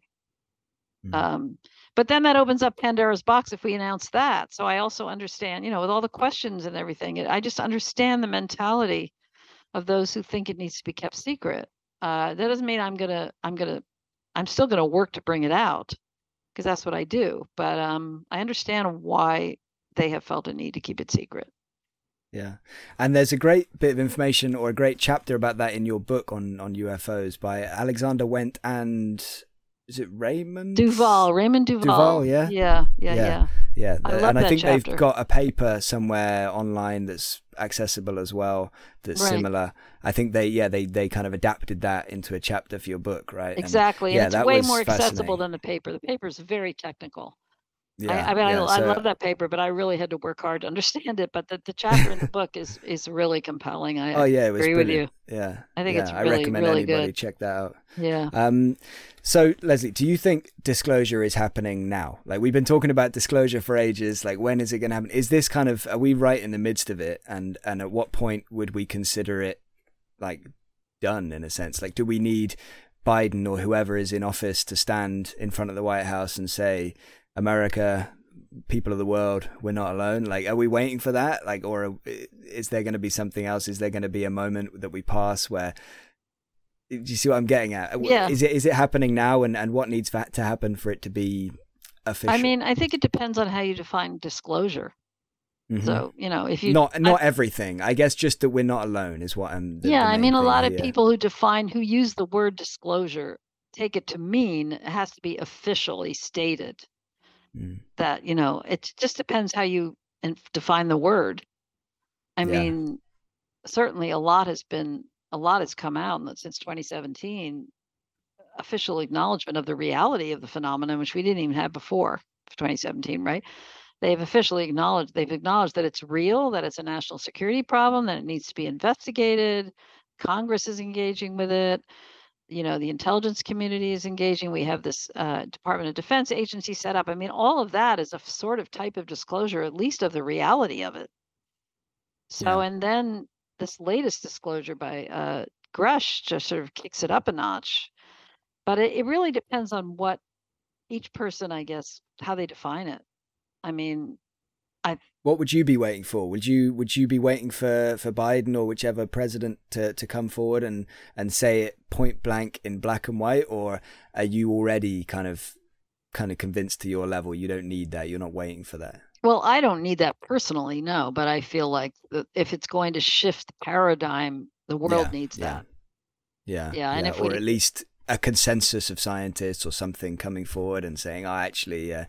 Mm. Um, but then that opens up Pandora's box if we announce that. So I also understand, you know, with all the questions and everything, I just understand the mentality of those who think it needs to be kept secret. Uh, that doesn't mean I'm gonna, I'm gonna, I'm still gonna work to bring it out because that's what I do. But um, I understand why they have felt a need to keep it secret. Yeah, and there's a great bit of information or a great chapter about that in your book on on UFOs by Alexander Wendt and is it Raymond Duvall? Raymond Duvall. Duvall, yeah, yeah, yeah, yeah. yeah. yeah. I love and I think chapter. they've got a paper somewhere online that's accessible as well. That's right. similar. I think they, yeah, they they kind of adapted that into a chapter for your book, right? Exactly. And, yeah, it's way more accessible than the paper. The paper is very technical. Yeah, I, I mean, yeah, I, so, I love that paper, but I really had to work hard to understand it. But the, the [LAUGHS] chapter in the book is is really compelling. I oh yeah, it was agree brilliant. with you. Yeah, I think yeah, it's really I recommend really anybody good. check that out. Yeah. Um, so Leslie, do you think disclosure is happening now? Like we've been talking about disclosure for ages. Like when is it going to happen? Is this kind of are we right in the midst of it? And and at what point would we consider it like done in a sense? Like do we need Biden or whoever is in office to stand in front of the White House and say, America, people of the world, we're not alone. Like, are we waiting for that? Like, or is there going to be something else? Is there going to be a moment that we pass where? Do you see what I'm getting at? Yeah. Is it is it happening now, and and what needs to happen for it to be official? I mean, I think it depends on how you define disclosure. Mm-hmm. So you know, if you not not I, everything, I guess just that we're not alone is what I'm. The, yeah, the I mean, a lot of people who define who use the word disclosure take it to mean it has to be officially stated. Mm. That you know, it just depends how you define the word. I yeah. mean, certainly a lot has been a lot has come out since 2017 official acknowledgement of the reality of the phenomenon which we didn't even have before 2017 right they've officially acknowledged they've acknowledged that it's real that it's a national security problem that it needs to be investigated congress is engaging with it you know the intelligence community is engaging we have this uh, department of defense agency set up. I mean all of that is a sort of type of disclosure at least of the reality of it. So yeah. and then this latest disclosure by uh, grusch just sort of kicks it up a notch. But it, it really depends on what each person i guess how they define it. I mean I what would you be waiting for? Would you would you be waiting for, for Biden or whichever president to, to come forward and, and say it point blank in black and white, or are you already kind of kind of convinced to your level you don't need that? You're not waiting for that. Well, I don't need that personally, no. But I feel like if it's going to shift the paradigm, the world yeah, needs yeah. that. Yeah, yeah, and yeah. if or we, at least a consensus of scientists or something coming forward and saying, "Oh, actually." Uh,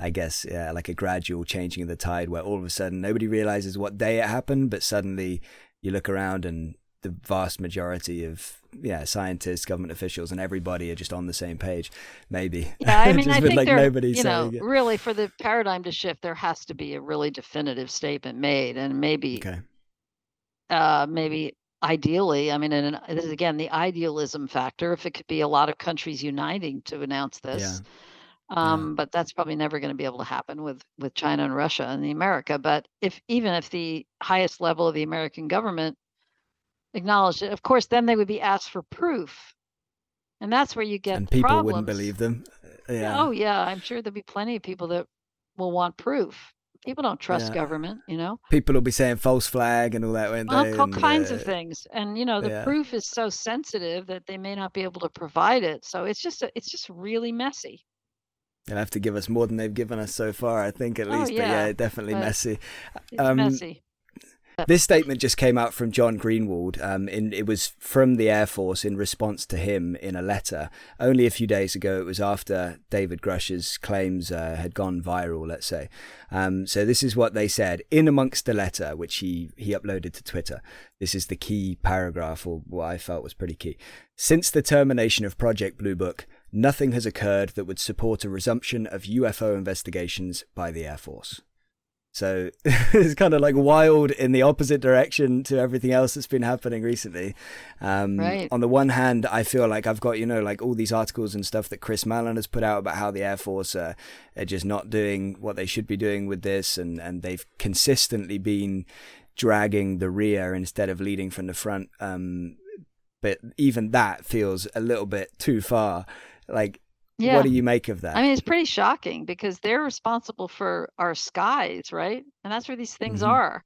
I guess, yeah, like a gradual changing of the tide where all of a sudden nobody realizes what day it happened, but suddenly you look around and the vast majority of yeah scientists, government officials, and everybody are just on the same page. Maybe. Yeah, I [LAUGHS] mean, I think like there, you know, it. really for the paradigm to shift, there has to be a really definitive statement made, and maybe, okay. uh, maybe ideally, I mean, and this is again the idealism factor. If it could be a lot of countries uniting to announce this. Yeah um, yeah. but that's probably never going to be able to happen with with China and Russia and the America. But if even if the highest level of the American government acknowledged it, of course, then they would be asked for proof, and that's where you get and people problems. wouldn't believe them. Uh, yeah. Oh yeah, I'm sure there'll be plenty of people that will want proof. People don't trust yeah. government, you know. People will be saying false flag and all that, won't all, they? all and, kinds uh, of things, and you know the yeah. proof is so sensitive that they may not be able to provide it. So it's just a, it's just really messy. They'll have to give us more than they've given us so far, I think, at oh, least. Yeah, but yeah, definitely messy. Um, messy. This statement just came out from John Greenwald. Um, in, it was from the Air Force in response to him in a letter. Only a few days ago, it was after David Grusch's claims uh, had gone viral, let's say. Um, so this is what they said in amongst the letter, which he, he uploaded to Twitter. This is the key paragraph, or what I felt was pretty key. Since the termination of Project Blue Book, nothing has occurred that would support a resumption of UFO investigations by the Air Force. So [LAUGHS] it's kind of like wild in the opposite direction to everything else that's been happening recently. Um, right. On the one hand, I feel like I've got, you know, like all these articles and stuff that Chris Mellon has put out about how the Air Force uh, are just not doing what they should be doing with this. And, and they've consistently been dragging the rear instead of leading from the front. Um, but even that feels a little bit too far. Like, Yeah. What do you make of that? I mean, it's pretty shocking because they're responsible for our skies, right? And that's where these things Mhm. are.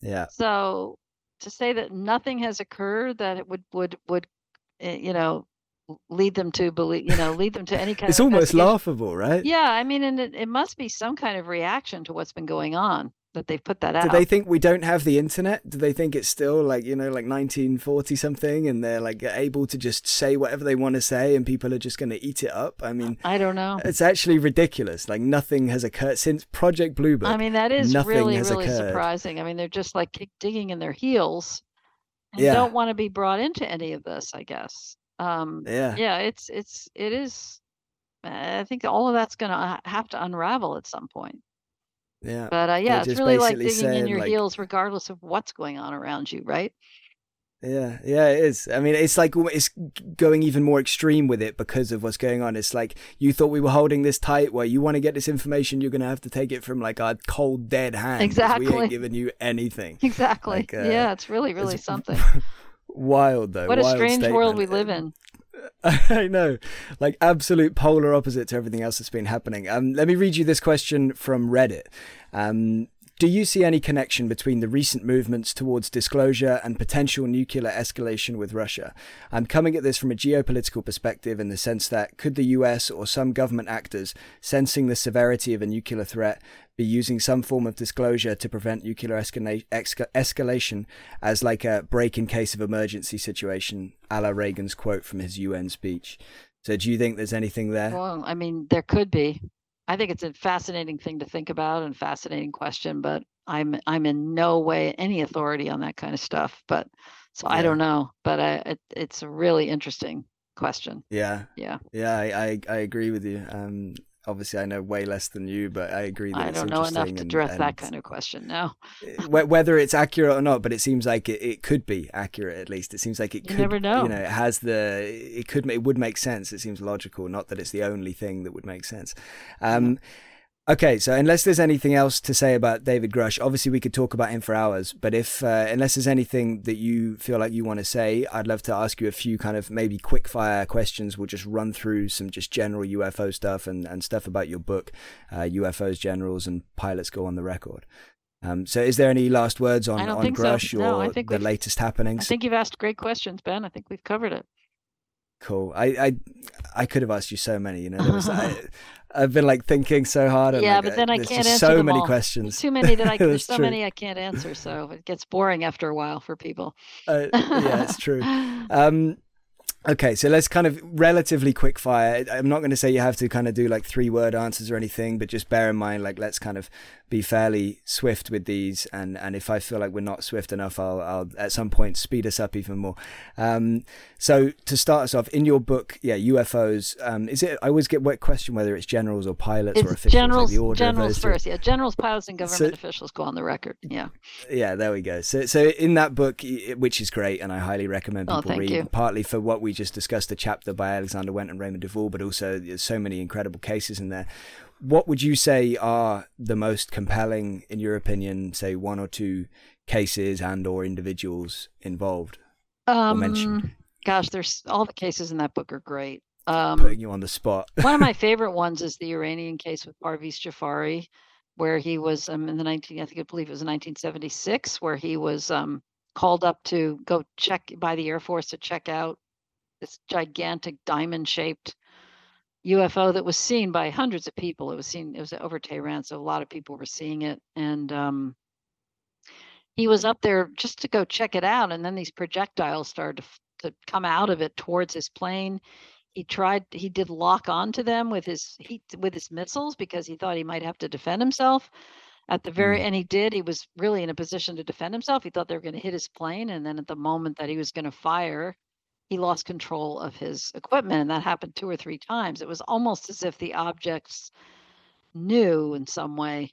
yeah. So to say that nothing has occurred that it would would would eh, you know lead them to believe you know lead them to any kind It's of almost laughable, right? Yeah, I mean, and it, it must be some kind of reaction to what's been going on that they've put that out. Do they think we don't have the internet? Do they think it's still like, you know, like 1940 something and they're like able to just say whatever they want to say and people are just going to eat it up? I mean, I don't know. it's actually ridiculous. Like nothing has occurred since Project Bluebird. I mean, that is really, really occurred. surprising. I mean, they're just like digging in their heels and Yeah. don't want to be brought into any of this, I guess. Um, yeah. yeah, it's, it's, it is. I think all of that's going to have to unravel at some point. Yeah. But uh, yeah, it's really like digging in your like- heels, regardless of what's going on around you, right? Yeah, yeah, it is. I mean, it's like it's going even more extreme with it because of what's going on. It's like you thought we were holding this tight. Well, you want to get this information, you're gonna have to take it from like our cold dead hand. Exactly. We ain't giving you anything. Exactly. Like, uh, yeah, it's really, really it's [LAUGHS] something. Wild though. What a wild strange world we live in. [LAUGHS] I know, like absolute polar opposite to everything else that's been happening. Um, let me read you this question from Reddit. Um, do you see any connection between the recent movements towards disclosure and potential nuclear escalation with Russia? I'm coming at this from a geopolitical perspective in the sense that could the US or some government actors, sensing the severity of a nuclear threat, be using some form of disclosure to prevent nuclear escala- esca- escalation as like a break in case of emergency situation, a la Reagan's quote from his UN speech. So do you think there's anything there? Well, I mean, there could be. I think it's a fascinating thing to think about and fascinating question, but I'm I'm in no way any authority on that kind of stuff. But so I don't know. But I, it, it's a really interesting question. Yeah, Yeah, yeah, I, I, I agree with you. Um, obviously, I know way less than you, but I agree that I don't know enough to address that kind of question. No, wh- whether it's accurate or not, but it seems like it, it could be accurate at least. It seems like it You could, never know. You know, it has the, it could, it would make sense. It seems logical, not that it's the only thing that would make sense. Um, okay, so unless there's anything else to say about David Grusch, obviously we could talk about him for hours. But if, uh, unless there's anything that you feel like you want to say, I'd love to ask you a few kind of maybe quick fire questions. We'll just run through some just general UFO stuff and, and stuff about your book, uh, UFOs, Generals, and Pilots Go on the Record. Um, so, is there any last words on, on think so. Grusch No, I or think the latest happenings? I think you've asked great questions, Ben. I think we've covered it. Cool. I, I I could have asked you so many. You know, was, I, [LAUGHS] I've been like thinking so hard. Yeah, like, but then I there's can't answer so many all. questions. Too many that I [LAUGHS] there's so true. many I can't answer, so it gets boring after a while for people. Uh, yeah, it's true. [LAUGHS] Um, okay, so let's kind of relatively quick fire. I'm not going to say you have to kind of do like three word answers or anything, but just bear in mind, like, let's kind of be fairly swift with these. And, and if I feel like we're not swift enough, I'll, I'll at some point speed us up even more. Um, so to start us off, in your book, yeah, UFOs, um, is it, I always get what question whether it's generals or pilots or officials, generals, like the order generals first. Yeah, generals, pilots, and government So- officials go on the record. Yeah. Yeah, there we go. So, so in that book, which is great, and I highly recommend Oh, people thank read, you. partly for what we just discussed, the chapter by Alexander Wendt and Raymond Duvall, but also there's so many incredible cases in there. What would you say are the most compelling, in your opinion, say one or two cases and or individuals involved? Um, mentioned. Gosh, there's all the cases in that book are great. Um, Putting you on the spot. [LAUGHS] one of my [LAUGHS] favorite ones is the Iranian case with Parviz Jafari, where he was um, in the 19, I think I believe it was 1976, where he was um, called up to go check by the Air Force to check out this gigantic diamond-shaped UFO that was seen by hundreds of people. It was seen, it was over Tehran, so a lot of people were seeing it, and um, he was up there just to go check it out, and then these projectiles started to, to come out of it towards his plane he tried he did lock onto them with his heat, with his missiles because he thought he might have to defend himself at the very Mm. and he did he was really in a position to defend himself he thought they were going to hit his plane and then at the moment that he was going to fire he lost control of his equipment and that happened two or three times. It was almost as if the objects knew in some way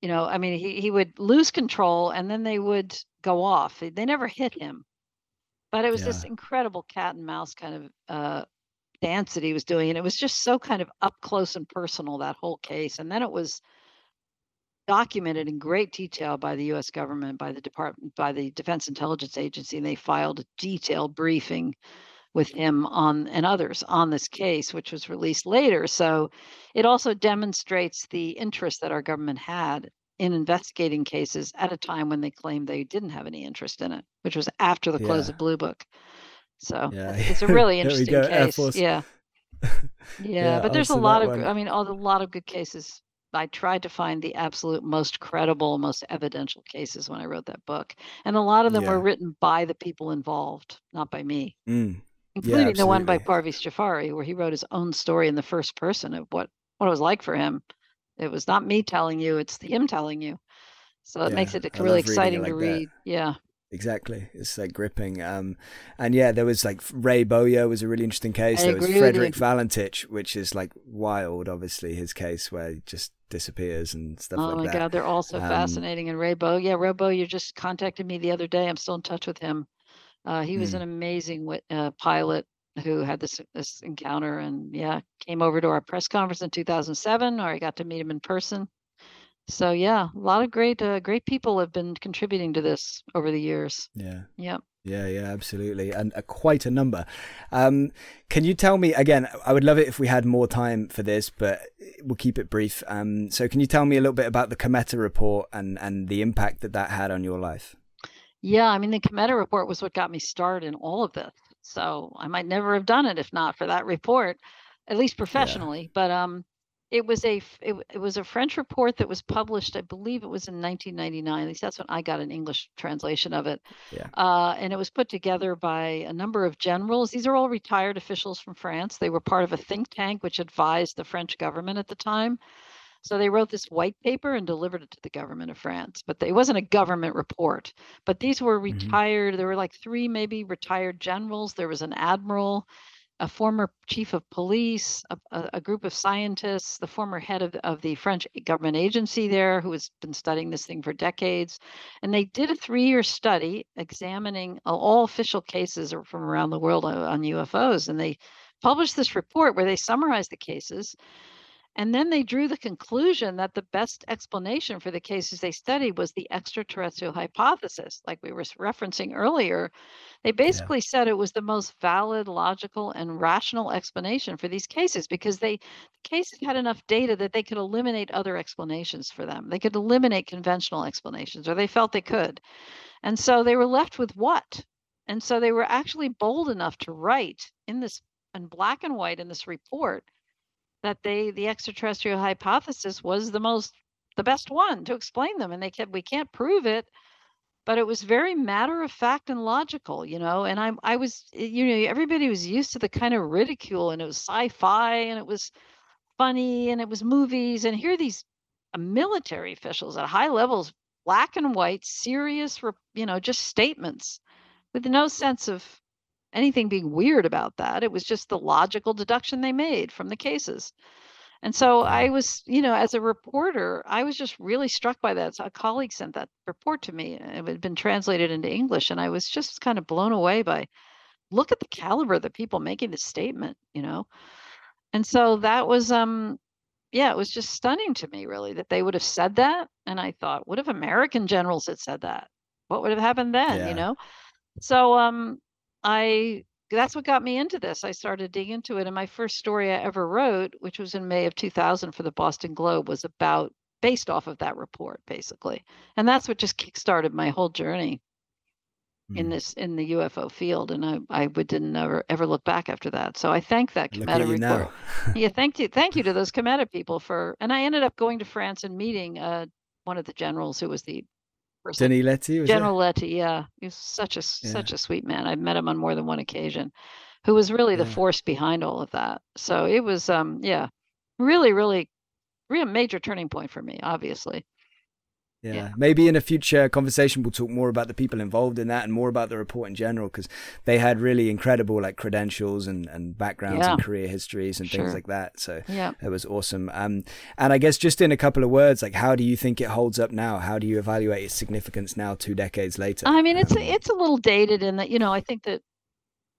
you know i mean he, he would lose control and then they would go off. They never hit him. But it was this incredible cat and mouse kind of uh dance that he was doing and it was just so kind of up close and personal that whole case. And then it was documented in great detail by the US government by the department by the defense intelligence agency and they filed a detailed briefing with him on and others on this case, which was released later. So it also demonstrates the interest that our government had in investigating cases at a time when they claimed they didn't have any interest in it, which was after the close Yeah. of Blue Book. So Yeah. it's a [LAUGHS] really interesting go, case. Yeah. [LAUGHS] Yeah, Yeah, but there's a lot of, one. I mean, all a lot of good cases. I tried to find the absolute most credible, most evidential cases when I wrote that book. And a lot of them Yeah. were written by the people involved, not by me, Mm. including the one by. Parviz Jafari, where he wrote his own story in the first person of what, what it was like for him. It was not me telling you, it's him telling you. So it makes it really reading it exciting to like that. read. Yeah. Exactly. It's like gripping. Um, and yeah, there was like Ray Bowyer was a really interesting case. I there was Frederick. Valentich, which is like wild, obviously, his case where just disappears and stuff Oh like that. Oh my. God, they're all so Um, fascinating. And Raybo, yeah, Raybo, you just contacted me the other day. I'm still in touch with him. Uh, he was Mm. an amazing uh, pilot who had this this encounter, and yeah, came over to our press conference in 2007, or I got to meet him in person. So yeah, a lot of great uh, great people have been contributing to this over the years. Yeah. Yep. Yeah, yeah, absolutely, and uh, quite a number. Um, can you tell me again? I would love it if we had more time for this, but we'll keep it brief. Um, so, can you tell me a little bit about the Cometa report and and the impact that that had on your life? Yeah, I mean, the Cometa report was what got me started in all of this. So I might never have done it if not for that report, at least professionally. But um, it was a it, it was a French report that was published. I believe it was in 1999. At least that's when I got an English translation of it. Yeah. Uh, and it was put together by a number of generals. These are all retired officials from France. They were part of a think tank which advised the French government at the time. So they wrote this white paper and delivered it to the government of France. But they, it wasn't a government report. But these were Mhm. retired. There were like three maybe retired generals. There was an admiral, a former chief of police, a, a, group of scientists, the former head of, of the French government agency there who has been studying this thing for decades. And they did a three year study examining all official cases from around the world on UFOs. And they published this report where they summarized the cases. And then they drew the conclusion that the best explanation for the cases they studied was the extraterrestrial hypothesis, like we were referencing earlier. They basically said it was the most valid, logical, and rational explanation for these cases because they the cases had enough data that they could eliminate other explanations for them. They could eliminate conventional explanations, or they felt they could. And so they were left with what? And so they were actually bold enough to write in this in black and white in this report that they the extraterrestrial hypothesis was the most the best one to explain them and they kept we can't prove it but it was very matter of fact and logical you know and i'm i was eh, you know everybody was used to the kind of ridicule and it was sci-fi and it was funny and it was movies and here these uh, military officials at high levels black and white serious you know just statements with no sense of anything being weird about that. It was just the logical deduction they made from the cases. And so I was, you know, as a reporter, I was just really struck by that. So a colleague sent that report to me. It had been translated into English, and I was just kind of blown away by look at the caliber of the people making this statement, you know. And so that was um yeah, it was just stunning to me really that they would have said that. And I thought, what if American generals had said that? What would have happened then, Yeah. you know? So um I that's what got me into this. I started digging into it and my first story I ever wrote, which was in May of 2000 for the Boston Globe was about based off of that report basically. And that's what just kickstarted my whole journey in Mm. this in the UFO field and I I would didn't ever ever look back after that. So I thank that Cometa report. [LAUGHS] Yeah, thank you. Thank you to those Cometa people for and I ended up going to France and meeting uh one of the generals who was the person Denis Letty was General Letty, yeah. He was such a Yeah. such a sweet man. I've met him on more than one occasion. Who was really the Yeah. force behind all of that. So it was um yeah, really really real major turning point for me, obviously. Yeah. Yeah. Maybe in a future conversation we'll talk more about the people involved in that and more about the report in general because they had really incredible like credentials and, and backgrounds Yeah. and career histories and things like that. So Yeah. it was awesome. Um, and I guess just in a couple of words, like how do you think it holds up now? How do you evaluate its significance now, two decades later? I mean, it's Um, a, it's a little dated in that, you know, I think that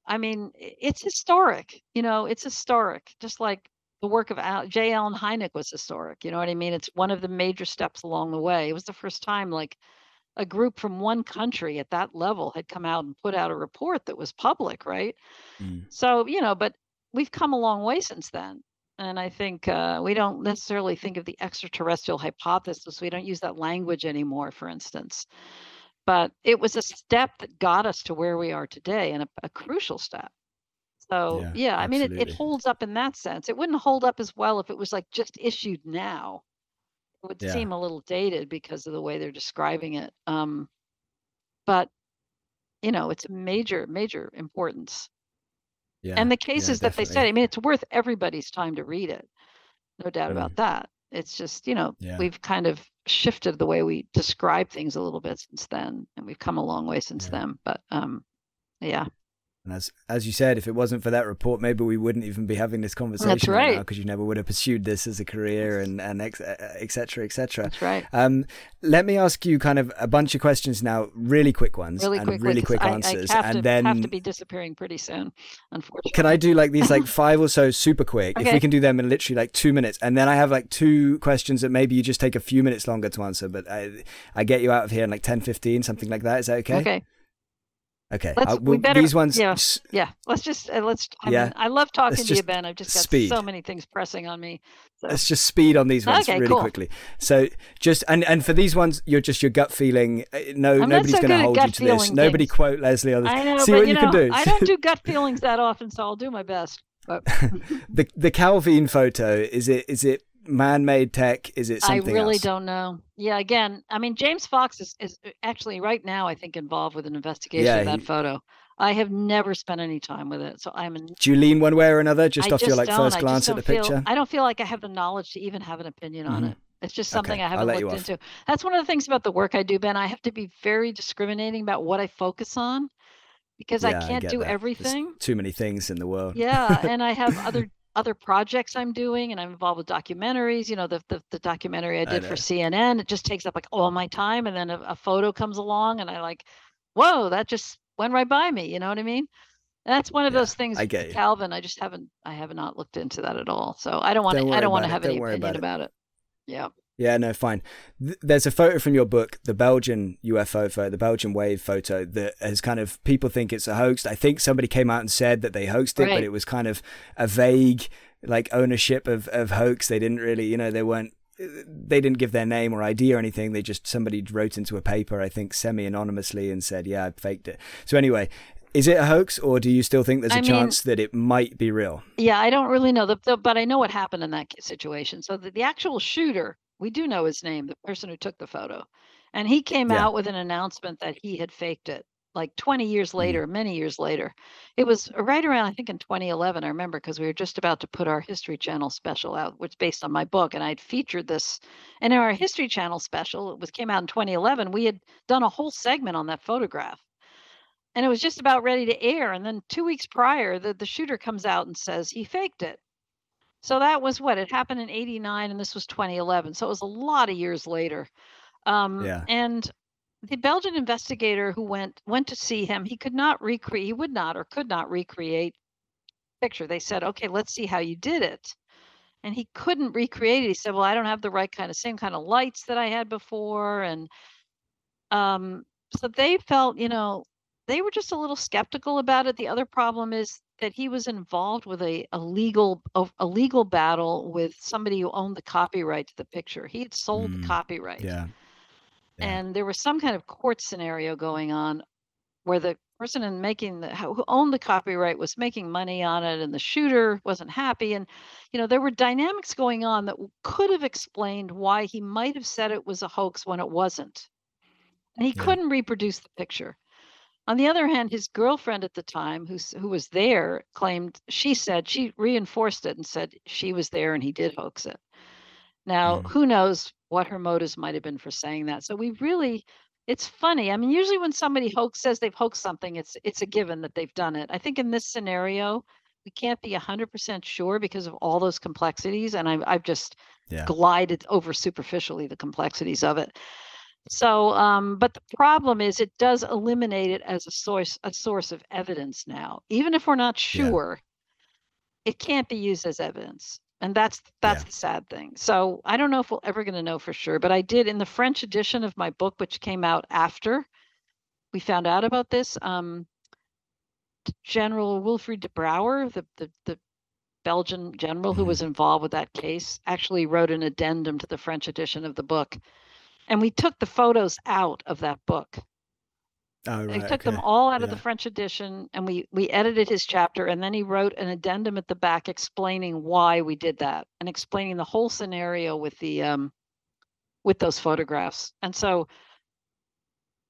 I mean, it's historic, you know, it's historic, just like the work of Al, J. Allen Hynek was historic. You know what I mean? It's one of the major steps along the way. It was the first time like a group from one country at that level had come out and put out a report that was public, right? Mm. So, you know, but we've come a long way since then. And I think uh, we don't necessarily think of the extraterrestrial hypothesis. We don't use that language anymore, for instance. But it was a step that got us to where we are today and a, a crucial step. So, Yeah, yeah, I mean, it, it holds up in that sense. It wouldn't hold up as well if it was like just issued now. It would Yeah. seem a little dated because of the way they're describing it. Um, but, you know, it's a major, major importance. Yeah. And the yeah, cases that they said. I mean, it's worth everybody's time to read it. No doubt Mm. about that. It's just, you know, Yeah. we've kind of shifted the way we describe things a little bit since then, and we've come a long way since Yeah. then. But um, yeah, And as as you said, if it wasn't for that report, maybe we wouldn't even be having this conversation right. now because you never would have pursued this as a career and and ex, et cetera, et cetera. that's right. Um, let me ask you kind of a bunch of questions now, really quick ones Really and quickly, really quick I, I answers, have and to then have to be disappearing pretty soon, unfortunately. can I do like these like [LAUGHS] five or so super quick? If we can do them in literally like two minutes, and then I have like two questions that maybe you just take a few minutes longer to answer, but I I get you out of here in like 10, 15, something like that. Is that okay? Okay. Okay. Uh, we better- these ones. yeah. Yeah, let's just uh, let's. I Yeah. mean, I love talking Let's to you, Ben. I've just got speed. so many things pressing on me. So. Let's just speed on these ones Okay, really cool. quickly. So just and and for these ones, you're just your gut feeling. uh, No, I'm nobody's so going to hold you to this. feeling Nobody quote Leslie on this. I know, See but what you you know, can do. I don't do gut feelings that often, so I'll do my best. But [LAUGHS] the the Calvine photo is it is it man-made tech? Is it I really else? don't know. Yeah, again, I mean, James Fox is, is uh, actually right now, I think, involved with an investigation Yeah, of that he- photo. I have never spent any time with it, so I'm. In, Do you lean one way or another just I off your like don't. first I just glance at the feel, picture? I don't feel like I have the knowledge to even have an opinion on Mhm. it. It's just something I I'll haven't looked into. That's one of the things about the work I do, Ben. I have to be very discriminating about what I focus on because yeah, I can't get do that. There's everything. too many things in the world. Yeah, and I have [LAUGHS] other other projects I'm doing, and I'm involved with documentaries. You know, the the, the documentary I I did know. for CNN, it just takes up like all my time, and then a, a photo comes along, and I like, whoa, that just went right by me. You know what I mean? And that's one of Yeah, those things. I get. Calvine, I just haven't, I have not looked into that at all. So I don't want to, I don't want to have any don't worry opinion about about it. Yeah. Yeah, no, fine. Th- There's a photo from your book, the Belgian UFO photo, the Belgian wave photo, that has kind of people think it's a hoax. I think somebody came out and said that they hoaxed it, but it was kind of a vague like ownership of of hoax. They didn't really, you know, they weren't. They didn't give their name or ID or anything. They just somebody wrote into a paper, I think, semi anonymously, and said, "Yeah, I faked it." So anyway, is it a hoax, or do you still think there's a I mean- chance that it might be real? Yeah, I don't really know the, the but I know what happened in that situation. So the, the actual shooter, we do know his name, the person who took the photo. And he came Yeah. out with an announcement that he had faked it like 20 years Mm-hmm. later, many years later. It was right around I think in 2011, I remember because we were just about to put our History Channel special out, which is based on my book and I'd featured this. And in our History Channel special, it was came out in 2011, we had done a whole segment on that photograph and it was just about ready to air. And then two weeks prior, the, the shooter comes out and says he faked it. So that was what it happened in 89 and this was 2011. So it was a lot of years later. Um, Yeah. And the Belgian investigator who went went to see him, he could not recreate, he would not or could not recreate the picture. They said, okay, let's see how you did it. And he couldn't recreate it. He said, well, I don't have the right kind of same kind of lights that I had before. And um, so they felt, you know, they were just a little skeptical about it. The other problem is that he was involved with a, a legal a, legal battle with somebody who owned the copyright to the picture. He had sold Mm, the copyright. Yeah. Yeah. And there was some kind of court scenario going on where the person in making the who who owned the copyright was making money on it and the shooter wasn't happy and you know there were dynamics going on that could have explained why he might have said it was a hoax when it wasn't and he Yeah. couldn't reproduce the picture on the other hand his girlfriend at the time who's who was there claimed she said she reinforced it and said she was there and he did hoax it. Now Mm. who knows what her motives might have been for saying that. So we really it's funny. I mean usually when somebody hoax says they've hoaxed something it's it's a given that they've done it. I think in this scenario we can't be 100% sure because of all those complexities and I've, I've just Yeah. glided over superficially the complexities of it so um, but the problem is it does eliminate it as a source a source of evidence now even if we're not Yeah. sure it can't be used as evidence And that's that's Yeah. the sad thing. So I don't know if we're ever going to know for sure, but I did in the French edition of my book, which came out after we found out about this. Um, General Wilfried de Brouwer, the, the the Belgian general who Mhm. was involved with that case, actually wrote an addendum to the French edition of the book, and we took the photos out of that book. Oh, I right. took them all out of the French edition and we we edited his chapter and then he wrote an addendum at the back explaining why we did that and explaining the whole scenario with the um with those photographs. And so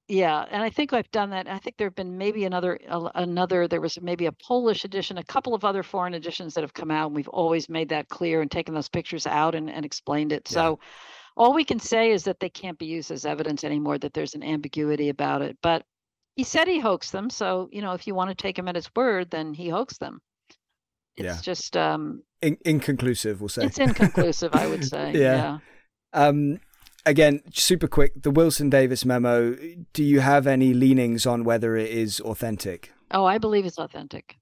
yeah, and I think I've done that. I think there've been maybe another another there was maybe a Polish edition, a couple of other foreign editions that have come out and we've always made that clear and taken those pictures out and, and explained it. Yeah. So all we can say is that they can't be used as evidence anymore, that there's an ambiguity about it. But he said he hoaxed them. So, you know, if you want to take him at his word, then he hoaxed them. It's Yeah. just um In- inconclusive, we'll say. it's inconclusive, I would say. [LAUGHS] Yeah. yeah. Um, again, super quick. The Wilson Davis memo. Do you have any leanings on whether it is authentic? Oh, I believe it's authentic.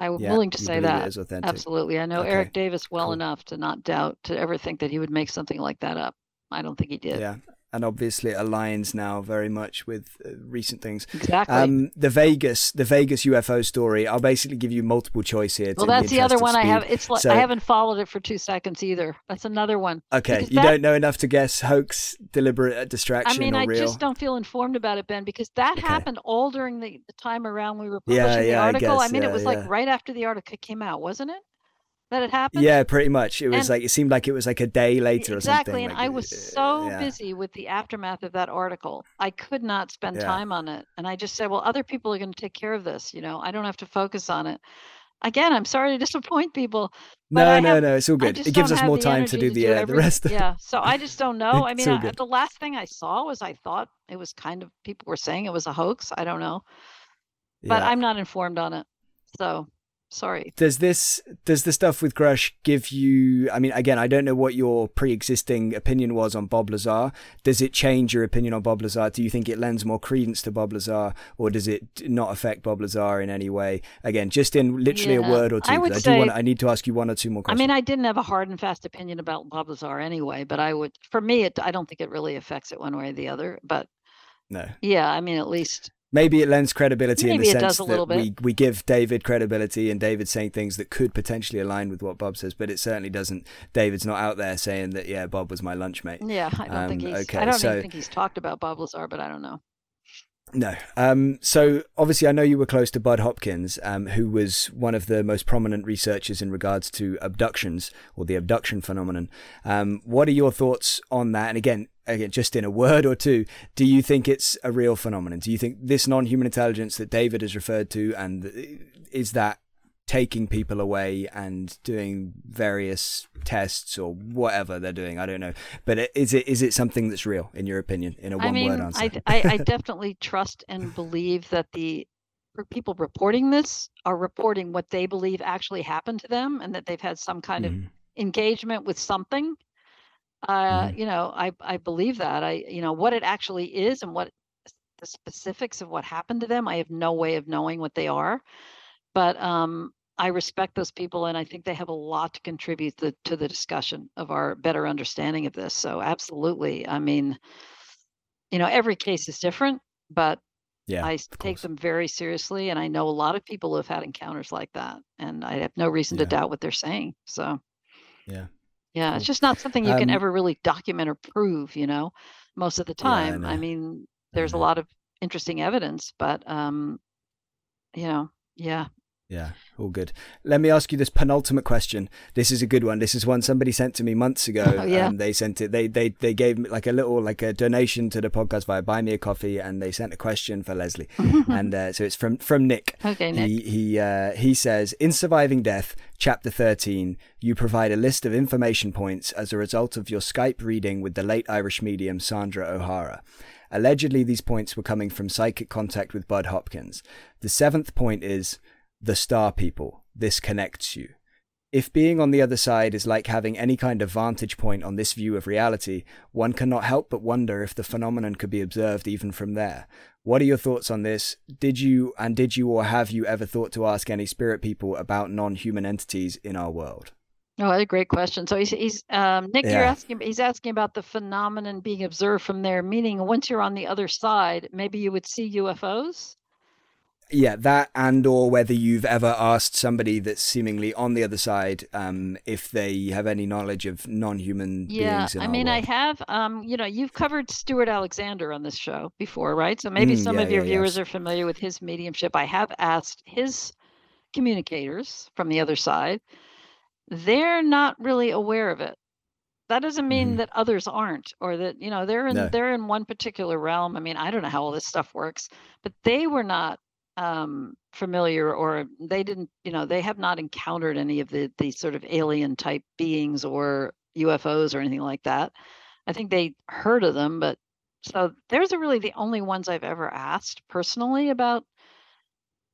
I'm Yeah, willing to say that. Authentic. Absolutely. I know Okay, Eric Davis well cool. enough to not doubt to ever think that he would make something like that up. I don't think he did. Yeah, and obviously it aligns now very much with uh, recent things. Exactly. Um, the Vegas, the Vegas UFO story. I'll basically give you multiple choice here. well, that's the interest other one I have. It's like So- I haven't followed it for two seconds either. That's another one. Okay, you that- don't know enough to guess hoax, deliberate uh, I distraction, mean, or I real. just don't feel informed about it, Ben, because that Okay. happened all during the, the time around we were publishing the yeah, I article. I, guess, mean, yeah, it was yeah. like right after the article came out, wasn't it? That it happened. Yeah, pretty much. It was And- like it seemed like it was like a day later or something. exactly. And like, I was uh, so yeah. busy with the aftermath of that article, I could not spend Yeah. time on it. And I just said, well, other people are going to take care of this. You know, I don't have to focus on it. Again, I'm sorry to disappoint people. but No, no, no. It's all good. It gives us more time to do the uh, the rest. Of, Yeah. So I just don't [LAUGHS] know. I mean, I, the last thing I saw was I thought it was kind of people were saying it was a hoax. I don't know, but yeah. I'm not informed on it. So sorry. Does this does the stuff with Grusch give you? I mean, again, I don't know what your pre-existing opinion was on Bob Lazar. Does it change your opinion on Bob Lazar? Do you think it lends more credence to Bob Lazar, or does it not affect Bob Lazar in any way? Again, just in literally Yeah, a word or two. I would I do say- want. I need to ask you one or two more questions. I mean, I didn't have a hard and fast opinion about Bob Lazar anyway, but I would, for me, it, I don't think it really affects it one way or the other. But no. yeah, I mean, at least Maybe it lends credibility in the sense that we, we give David credibility and David's saying things that could potentially align with what Bob says, but it certainly doesn't. David's not out there saying that, yeah, Bob was my lunch mate. yeah, I don't think Um, he's. okay, I don't so- even think he's talked about Bob Lazar, but I don't know. No. Um, so obviously, I know you were close to Bud Hopkins, um, who was one of the most prominent researchers in regards to abductions or the abduction phenomenon. Um, what are your thoughts on that? And again, again, just in a word or two, do you think it's a real phenomenon? Do you think this non-human intelligence that David has referred to, and is that taking people away and doing various tests or whatever they're doing? I don't know, but is it is it something that's real in your opinion? In a I mean, one-word answer. I, I, I definitely trust and believe that the people reporting this are reporting what they believe actually happened to them and that they've had some kind of Mhm. engagement with something. Uh, Mhm. You know, I, I believe that. I, you know, what it actually is and what the specifics of what happened to them, I have no way of knowing what they are. But um, I respect those people, and I think they have a lot to contribute the, to the discussion of our better understanding of this. So, absolutely. I mean, you know, every case is different, but Yeah, I take them very seriously, and I know a lot of people who have had encounters like that, and I have no reason to doubt what they're saying. So, Yeah. Yeah, it's just not something you can Um, ever really document or prove, you know, most of the Yeah, I time. I mean, there's a lot of interesting evidence, but um, you know, yeah. Yeah, all good. Let me ask you this penultimate question. This is a good one. This is one somebody sent to me months ago. Oh, [LAUGHS] yeah. Um, they sent it. They they they gave me like a little like a donation to the podcast via Buy Me a Coffee, and they sent a question for Leslie. [LAUGHS] and uh, so it's from from Nick. okay, Nick. He he uh, he says in Surviving Death, chapter thirteen, you provide a list of information points as a result of your Skype reading with the late Irish medium Sandra O'Hara. Allegedly, these points were coming from psychic contact with Bud Hopkins. The seventh point is the star people. This connects you. If being on the other side is like having any kind of vantage point on this view of reality, one cannot help but wonder if the phenomenon could be observed even from there. What are your thoughts on this? Did you and did you or have you ever thought to ask any spirit people about non human entities in our world? Oh, that's a great question. So he's he's um, Nick, you're asking. He's asking about the phenomenon being observed from there. Meaning, once you're on the other side, maybe you would see UFOs. Yeah, that and or whether you've ever asked somebody that's seemingly on the other side um, if they have any knowledge of non-human Yeah, beings in I mean, I have. Um, you know, you've covered Stewart Alexander on this show before, right? So maybe Mm, some yeah, of your yeah, viewers yes. are familiar with his mediumship. I have asked his communicators from the other side. They're not really aware of it. That doesn't mean Mhm. that others aren't, or that you know they're in No. they're in one particular realm. I mean, I don't know how all this stuff works, but they were not um, familiar, or they didn't. You know, they have not encountered any of the the sort of alien type beings or UFOs or anything like that. I think they heard of them, but so there's really the only ones I've ever asked personally about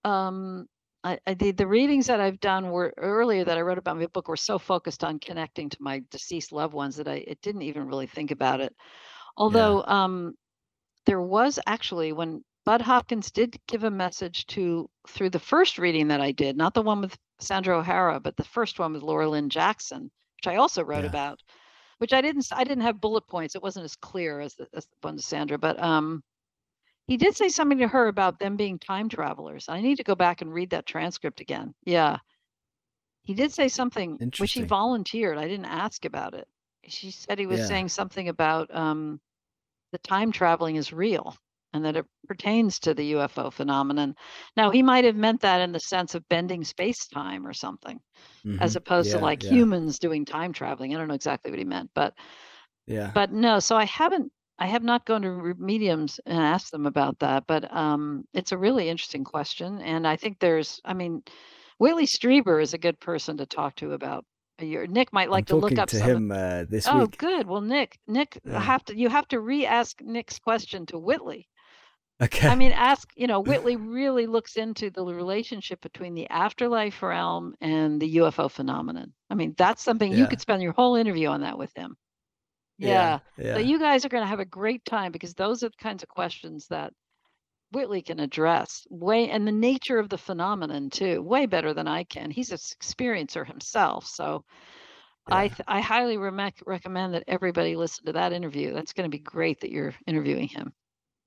um, I, I the, the readings that I've done were earlier that I wrote about in my book were so focused on connecting to my deceased loved ones that I it didn't even really think about it. Although um, there was actually when Bud Hopkins did give a message to through the first reading that I did, not the one with Sandra O'Hara, but the first one with Laura Lynn Jackson, which I also wrote Yeah. about, which I didn't I didn't have bullet points. It wasn't as clear as the, as the one to Sandra, but um, he did say something to her about them being time travelers. I need to go back and read that transcript again. Yeah. He did say something which he volunteered. I didn't ask about it. She said he was Yeah. saying something about um, the time traveling is real and that it pertains to the UFO phenomenon. Now, he might have meant that in the sense of bending space time or something, as Mhm. opposed to like yeah, humans doing time traveling. I don't know exactly what he meant, but Yeah. but no, so I haven't I have not gone to mediums and asked them about that, but um it's a really interesting question and I think there's I mean Whitley Strieber is a good person to talk to about your Nick might I'm like to look up to him uh, this Oh, week. good. Well, Nick, Nick Yeah. have to you have to re-ask Nick's question to Whitley. Okay. I mean, ask, you know, [LAUGHS] Whitley really looks into the relationship between the afterlife realm and the UFO phenomenon. I mean, that's something you could spend your whole interview on that with him. Yeah. Yeah. So you guys are going to have a great time because those are the kinds of questions that Whitley can address way and the nature of the phenomenon too, way better than I can. He's an experiencer himself. So I th- I highly rec- recommend that everybody listen to that interview. That's going to be great that you're interviewing him.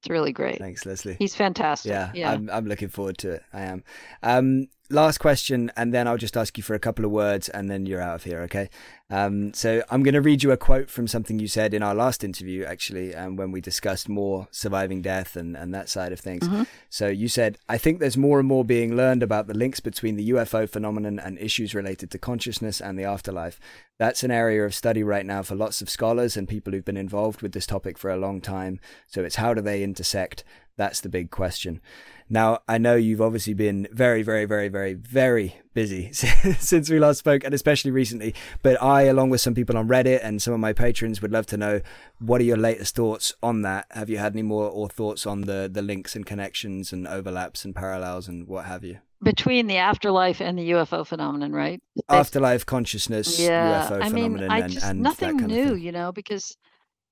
It's really great. Thanks, Leslie. He's fantastic. Yeah, Yeah. I'm I'm looking forward to it. I am. Um, last question, and then I'll just ask you for a couple of words, and then you're out of here. Okay. Um, so I'm going to read you a quote from something you said in our last interview, actually, um, when we discussed more surviving death and and that side of things. Mhm. So you said, I think there's more and more being learned about the links between the UFO phenomenon and issues related to consciousness and the afterlife. That's an area of study right now for lots of scholars and people who've been involved with this topic for a long time. So it's how do they intersect? That's the big question. Now, I know you've obviously been very, very, very, very, very busy [LAUGHS] since we last spoke, and especially recently. But I, along with some people on Reddit and some of my patrons, would love to know what are your latest thoughts on that? Have you had any more or thoughts on the the links and connections and overlaps and parallels and what have you? Between the afterlife and the UFO phenomenon, right? Afterlife consciousness, yeah. UFO I mean, phenomenon, I and, just and nothing that kind new, you know, because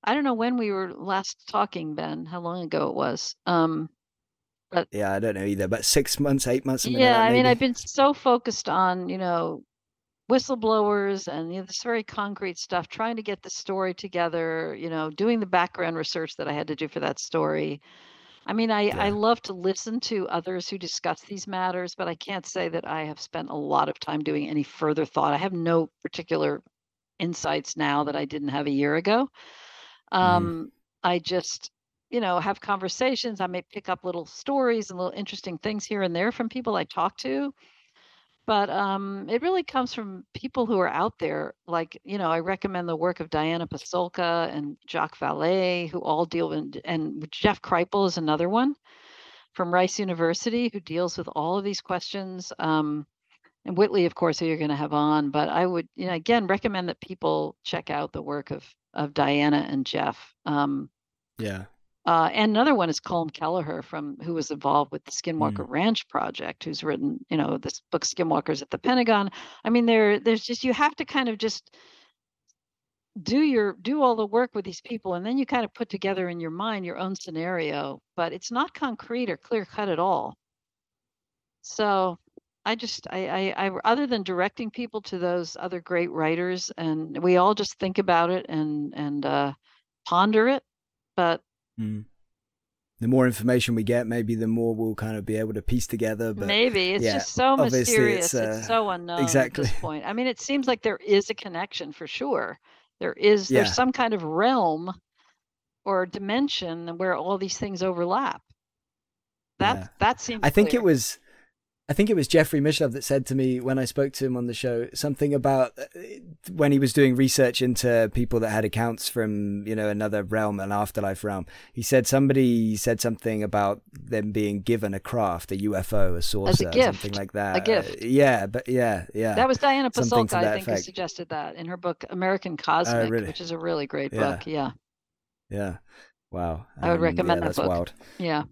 I don't know when we were last talking, Ben, how long ago it was. Um, Yeah, I don't know either, but six months, eight months, yeah, like that. I mean. I've been so focused on, you know, whistleblowers and you know, this very concrete stuff, trying to get the story together, you know, doing the background research that I had to do for that story. I mean, I, I love to listen to others who discuss these matters, but I can't say that I have spent a lot of time doing any further thought. I have no particular insights now that I didn't have a year ago. Um, I just, you know, have conversations. I may pick up little stories and little interesting things here and there from people I talk to. But um, it really comes from people who are out there. Like, you know, I recommend the work of Diana Pasulka and Jacques Vallée, who all deal with, and Jeff Kripal is another one from Rice University who deals with all of these questions. Um, and Whitley, of course, who you're going to have on. But I would, you know, again, recommend that people check out the work of of Diana and Jeff. Um, Yeah. Uh, and another one is Colm Kelleher from who was involved with the Skinwalker Ranch project, who's written, you know, this book Skinwalkers at the Pentagon. I mean, there there's just you have to kind of just do your do all the work with these people and then you kind of put together in your mind your own scenario, but it's not concrete or clear cut at all. So I just I, I I other than directing people to those other great writers, and we all just think about it and and uh, ponder it. But mm. the more information we get, maybe the more we'll kind of be able to piece together. But maybe it's yeah, just so mysterious. It's, uh, it's, so unknown exactly. at this point. I mean, it seems like there is a connection for sure. There is Yeah. there's some kind of realm or dimension where all these things overlap. That Yeah. that seems. I think clear. it was, I think it was Jeffrey Mishlove that said to me when I spoke to him on the show something about uh, when he was doing research into people that had accounts from you know another realm, an afterlife realm. He said somebody said something about them being given a craft, a UFO, a saucer, gift. something like that. A gift. Uh, yeah, but yeah, yeah. That was Diana Pasulka, I think, who suggested that in her book American Cosmic, really? which is a really great Yeah. book. Yeah, yeah. Wow. I would Um, recommend yeah, that that's book. wild. yeah.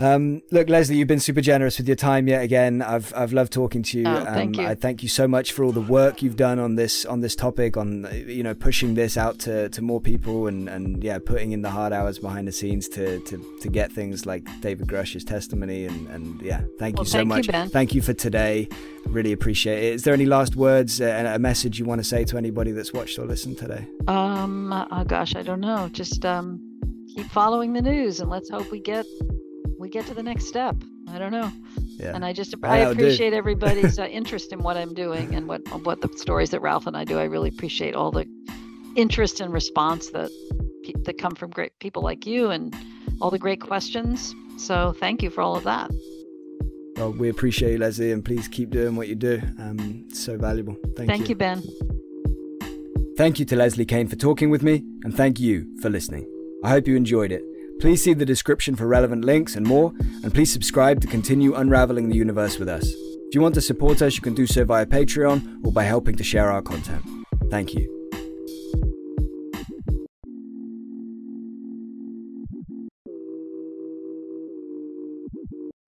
Um, look, Leslie, you've been super generous with your time yet again. I've I've loved talking to you. Oh, thank um, you. I thank you so much for all the work you've done on this on this topic, on you know pushing this out to, to more people and, and yeah, putting in the hard hours behind the scenes to, to, to get things like David Grusch's testimony and, and yeah, thank Well, you so thank you, much. Ben. Thank you for today. Really appreciate it. Is there any last words uh, and a message you want to say to anybody that's watched or listened today? Um. Oh gosh, I don't know. Just um, keep following the news, and let's hope we get we get to the next step. I don't know. Yeah. And I just Yeah, I appreciate everybody's uh, [LAUGHS] interest in what I'm doing and what what the stories that Ralph and I do. I really appreciate all the interest and response that that come from great people like you and all the great questions. So thank you for all of that. Well, we appreciate you, Leslie, and please keep doing what you do. Um, it's so valuable. Thank, you. Thank you, Ben. Thank you to Leslie Kean for talking with me, and thank you for listening. I hope you enjoyed it. Please see the description for relevant links and more, and please subscribe to continue unraveling the universe with us. If you want to support us, you can do so via Patreon or by helping to share our content. Thank you.